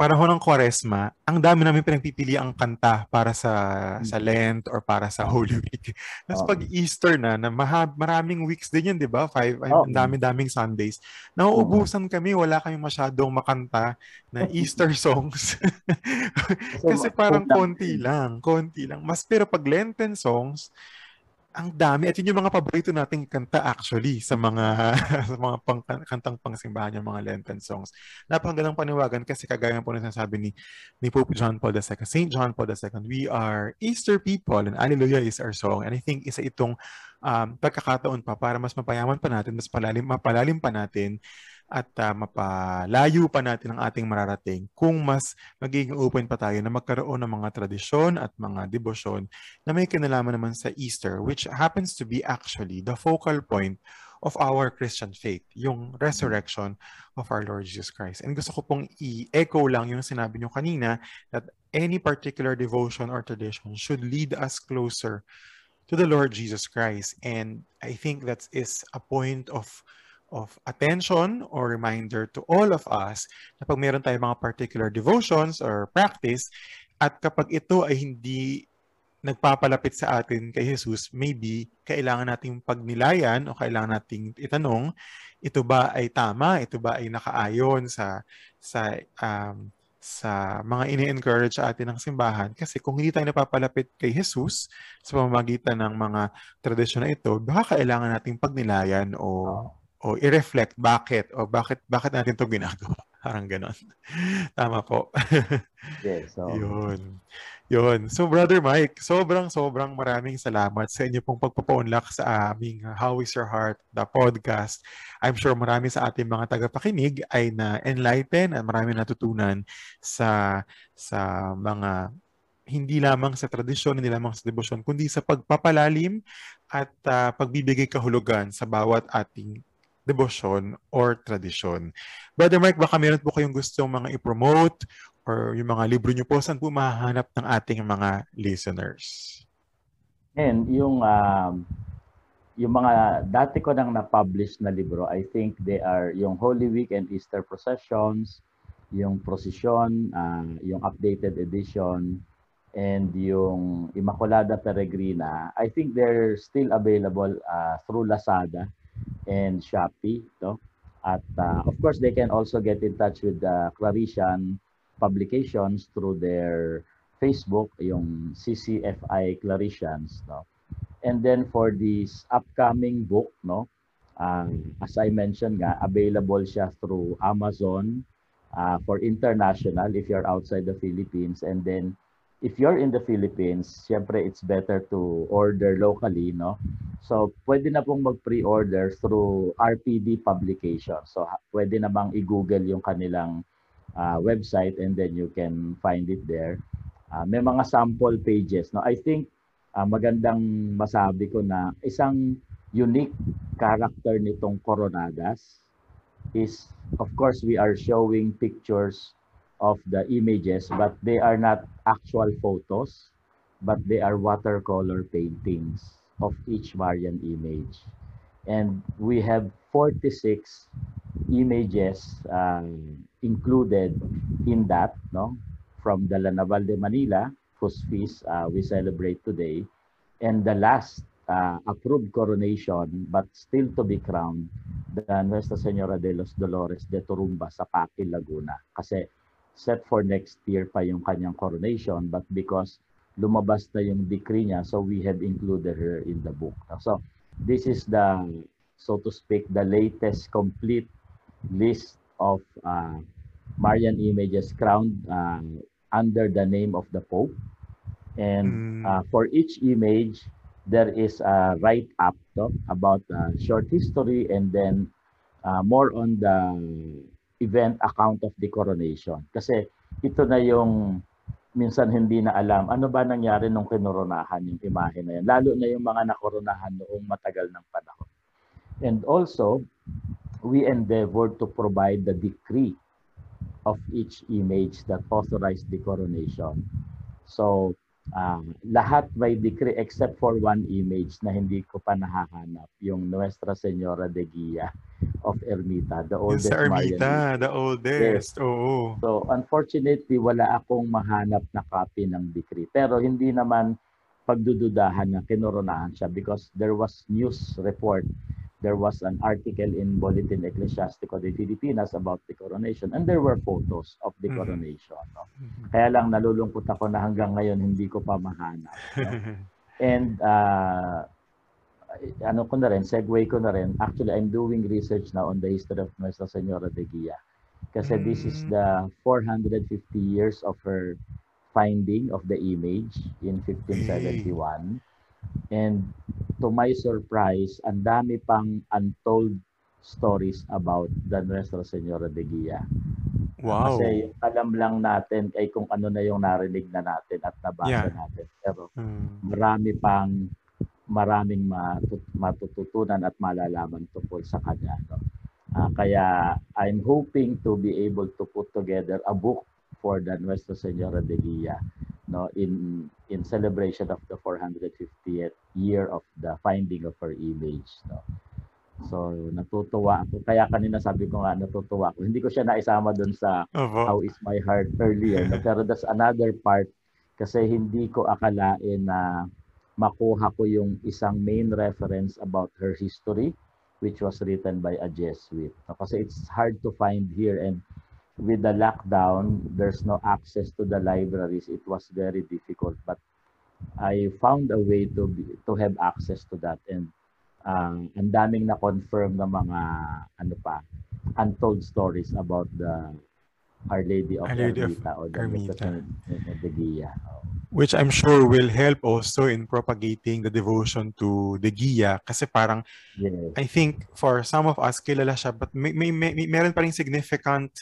[SPEAKER 1] panahon ng Kwaresma, ang dami namin pinagpipili ang kanta para sa sa Lent or para sa Holy Week. Tapos
[SPEAKER 2] Oo.
[SPEAKER 1] pag Easter na, na maha, maraming weeks din yun, di ba? Five,
[SPEAKER 2] Oo.
[SPEAKER 1] ang dami-daming Sundays. Nauubusan kami, wala kami masyadong makanta na Easter songs. Kasi parang konti lang, konti lang. Mas pero pag Lenten songs, ang dami at yun yung mga paborito nating kanta actually sa mga sa mga pang, kantang pangsimbahan yung mga Lenten songs. Napakagandang paniwagan kasi kagaya po na sinasabi ni ni Pope John Paul II, Saint John Paul II, we are Easter people and Alleluia is our song. And I think isa itong um, pagkakataon pa para mas mapayaman pa natin, mas palalim, mapalalim pa natin at uh, mapalayo pa natin ang ating mararating kung mas magiging open pa tayo na magkaroon ng mga tradisyon at mga debosyon na may kinalaman naman sa Easter which happens to be actually the focal point of our Christian faith, yung resurrection of our Lord Jesus Christ. And gusto ko pong i-echo lang yung sinabi nyo kanina that any particular devotion or tradition should lead us closer to the Lord Jesus Christ. And I think that is a point of of attention or reminder to all of us na pag meron tayong mga particular devotions or practice at kapag ito ay hindi nagpapalapit sa atin kay Jesus, maybe kailangan nating pagnilayan o kailangan nating itanong, ito ba ay tama? Ito ba ay nakaayon sa sa um, sa mga ini-encourage sa atin ng simbahan kasi kung hindi tayo napapalapit kay Jesus sa pamamagitan ng mga tradisyon na ito, baka kailangan nating pagnilayan o o i-reflect bakit o bakit bakit natin 'to ginagawa. Parang ganon. Tama po.
[SPEAKER 2] yes, so
[SPEAKER 1] Yun. Yun. So Brother Mike, sobrang sobrang maraming salamat sa inyo pong pagpapaunlak sa aming How is Your Heart, the podcast. I'm sure marami sa ating mga tagapakinig ay na-enlighten at marami natutunan sa sa mga hindi lamang sa tradisyon, hindi lamang sa debosyon, kundi sa pagpapalalim at uh, pagbibigay kahulugan sa bawat ating debosyon or tradisyon. Brother Mark, baka meron po kayong gustong mga i-promote or yung mga libro niyo po, saan po mahahanap ng ating mga listeners?
[SPEAKER 2] And yung um, yung mga dati ko nang na-publish na libro, I think they are yung Holy Week and Easter Processions, yung Procession, uh, yung updated edition, and yung Immaculada Peregrina. I think they're still available uh, through Lazada and Shopee. No? At uh, of course, they can also get in touch with the Claritian publications through their Facebook, yung CCFI Claritians. No? And then for this upcoming book, no, um, as I mentioned nga, available siya through Amazon uh, for international if you're outside the Philippines. And then if you're in the Philippines, syempre it's better to order locally, no? So, pwede na pong mag-pre-order through RPD publication. So, pwede na bang i-google yung kanilang uh, website and then you can find it there. Uh, may mga sample pages. No? I think uh, magandang masabi ko na isang unique character nitong Coronadas is, of course, we are showing pictures of the images, but they are not actual photos, but they are watercolor paintings of each Marian image. And we have 46 images um, included in that, no? From the Lanaval de Manila, whose feast uh, we celebrate today, and the last uh, approved coronation, but still to be crowned, the Nuestra Senora de los Dolores de Turumba sa Paquil, Laguna. Kasi set for next year pa yung kanyang coronation, but because lumabas na yung decree niya, so we have included her in the book. So this is the, so to speak, the latest complete list of uh, Marian images crowned uh, under the name of the Pope. And mm. uh, for each image, there is a write-up no, about uh, short history and then uh, more on the event account of the coronation. Kasi ito na yung minsan hindi na alam ano ba nangyari nung kinoronahan yung imahe na yan. Lalo na yung mga nakoronahan noong matagal ng panahon. And also, we endeavor to provide the decree of each image that authorized the coronation. So, um, lahat may decree except for one image na hindi ko pa nahahanap, yung Nuestra Senora de Guia of Ermita, the oldest
[SPEAKER 1] yes, Ermita, Marian. the oldest. Yes. Oo.
[SPEAKER 2] So unfortunately, wala akong mahanap na copy ng decree. Pero hindi naman pagdududahan na kinoronahan siya because there was news report there was an article in Bulletin Ecclesiastico de Filipinas about the coronation and there were photos of the mm-hmm. coronation. No? Mm-hmm. Kaya lang nalulungkot ako na hanggang ngayon hindi ko pa mahanap. No? and uh, ano ko na rin, segue ko na rin, actually I'm doing research now on the history of Nuestra Senora de Guia. Kasi mm. this is mm. the 450 years of her finding of the image in 1571. And to my surprise, ang dami pang untold stories about the Nuestra Senora de Guia.
[SPEAKER 1] Wow.
[SPEAKER 2] Kasi yung alam lang natin ay kung ano na yung narinig na natin at nabasa yeah. natin. Pero mm. marami pang maraming matut- matututunan at malalaman tungkol sa kanya. No? Uh, kaya I'm hoping to be able to put together a book for the Nuestra Senora de Guia no in in celebration of the 450th year of the finding of her image no so natutuwa ako kaya kanina sabi ko nga natutuwa ako hindi ko siya naisama doon sa uh-huh. how is my heart earlier no? pero that's another part kasi hindi ko akalain na makuha ko yung isang main reference about her history which was written by a Jesuit. Kasi it's hard to find here and with the lockdown, there's no access to the libraries. It was very difficult but I found a way to be, to have access to that and um, ang daming na confirm na mga ano pa untold stories about the Our Lady of Our Lady Ermita of or the Ermita.
[SPEAKER 1] Which I'm sure will help also in propagating the devotion to the Guia kasi parang yes. I think for some of us kilala siya but may, may, may, meron pa rin significant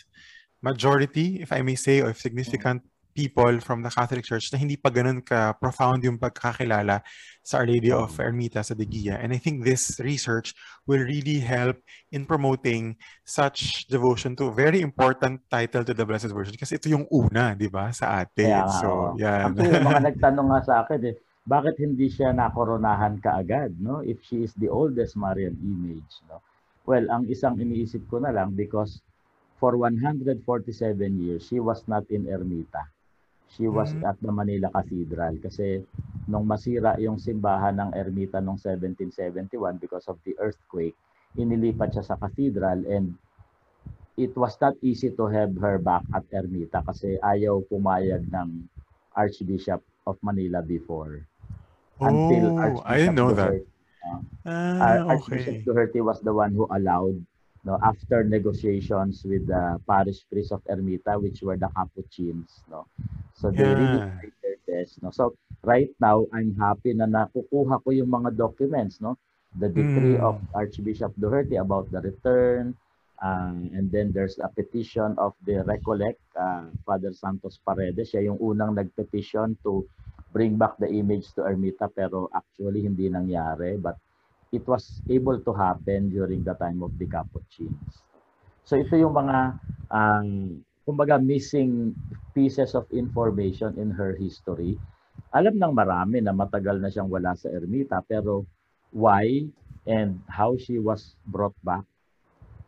[SPEAKER 1] majority if I may say or significant people from the Catholic Church na hindi pa ganun ka-profound yung pagkakilala sa Our Lady of Ermita sa Degia. And I think this research will really help in promoting such devotion to a very important title to the Blessed Virgin kasi ito yung una, di ba, sa atin.
[SPEAKER 2] Nga,
[SPEAKER 1] so, yan.
[SPEAKER 2] Actually, mga nagtanong nga sa akin eh, bakit hindi siya nakoronahan kaagad, no? If she is the oldest Marian image, no? Well, ang isang iniisip ko na lang because for 147 years, she was not in Ermita. She was
[SPEAKER 1] Mm.
[SPEAKER 2] at the Manila Cathedral kasi nung masira yung simbahan ng Ermita noong 1771 because of the earthquake, inilipat siya sa cathedral and it was not easy to have her back at Ermita kasi ayaw pumayag ng Archbishop of Manila before. Until
[SPEAKER 1] Oh,
[SPEAKER 2] Archbishop
[SPEAKER 1] I didn't know that.
[SPEAKER 2] Duherte, uh,
[SPEAKER 1] Ah,
[SPEAKER 2] Archbishop
[SPEAKER 1] okay.
[SPEAKER 2] Duherte was the one who allowed no, after negotiations with the parish priest of Ermita, which were the Capuchins. No? So they really
[SPEAKER 1] Yeah.
[SPEAKER 2] tried their best. No? So right now, I'm happy na nakukuha ko yung mga documents. No? The decree
[SPEAKER 1] Mm.
[SPEAKER 2] of Archbishop Duherte about the return, um, and then there's a petition of the Recollect, uh, Father Santos Paredes. Siya yung unang nagpetition to bring back the image to Ermita pero actually hindi nangyari. But it was able to happen during the time of the Capuchins. So ito yung mga um, kumbaga missing pieces of information in her history. Alam ng marami na matagal na siyang wala sa Ermita pero why and how she was brought back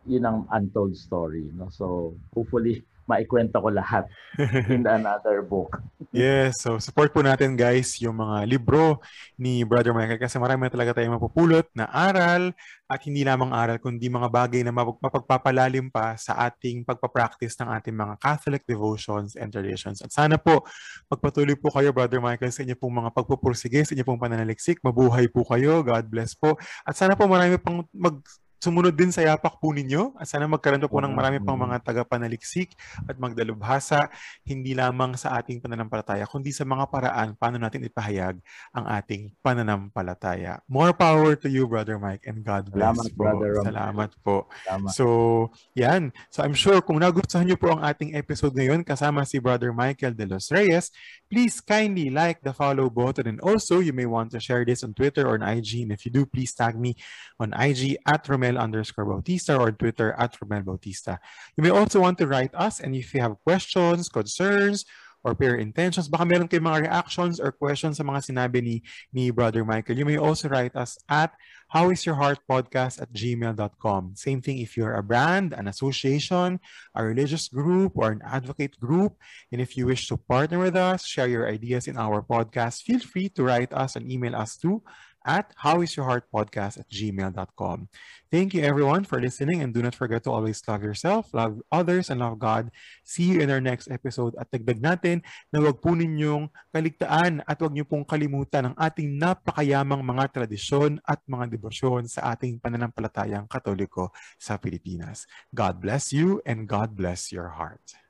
[SPEAKER 2] yun ang untold story no so hopefully maikwento ko lahat in another book
[SPEAKER 1] Yes, so support po natin guys yung mga libro ni Brother Michael kasi marami talaga tayong mapupulot na aral at hindi lamang aral kundi mga bagay na mapag- mapagpapalalim pa sa ating pagpapractice ng ating mga Catholic devotions and traditions. At sana po magpatuloy po kayo Brother Michael sa inyo pong mga pagpupursige, sa inyo pong pananaliksik. Mabuhay po kayo. God bless po. At sana po marami pang mag sumunod din sa yapak po ninyo at sana magkaroon po ng marami pang mga tagapanaliksik at magdalubhasa hindi lamang sa ating pananampalataya, kundi sa mga paraan paano natin ipahayag ang ating pananampalataya. More power to you, Brother Mike, and God bless
[SPEAKER 2] Salamat,
[SPEAKER 1] po.
[SPEAKER 2] Brother.
[SPEAKER 1] Salamat po.
[SPEAKER 2] tama
[SPEAKER 1] So, yan. So, I'm sure kung nagustuhan niyo po ang ating episode ngayon kasama si Brother Michael de los Reyes, please kindly like the follow button and also you may want to share this on Twitter or on IG. And if you do, please tag me on IG at Romel underscore Bautista or Twitter at Romel Bautista. You may also want to write us and if you have questions, concerns, or prayer intentions, baka meron kayong mga reactions or questions sa mga sinabi ni, ni Brother Michael, you may also write us at howisyourheartpodcast at gmail.com. Same thing if you're a brand, an association, a religious group, or an advocate group, and if you wish to partner with us, share your ideas in our podcast, feel free to write us and email us to at howisyourheartpodcast at gmail.com. Thank you everyone for listening and do not forget to always love yourself, love others, and love God. See you in our next episode at dagdag natin na huwag po ninyong kaligtaan at huwag niyo pong kalimutan ang ating napakayamang mga tradisyon at mga debosyon sa ating pananampalatayang katoliko sa Pilipinas. God bless you and God bless your heart.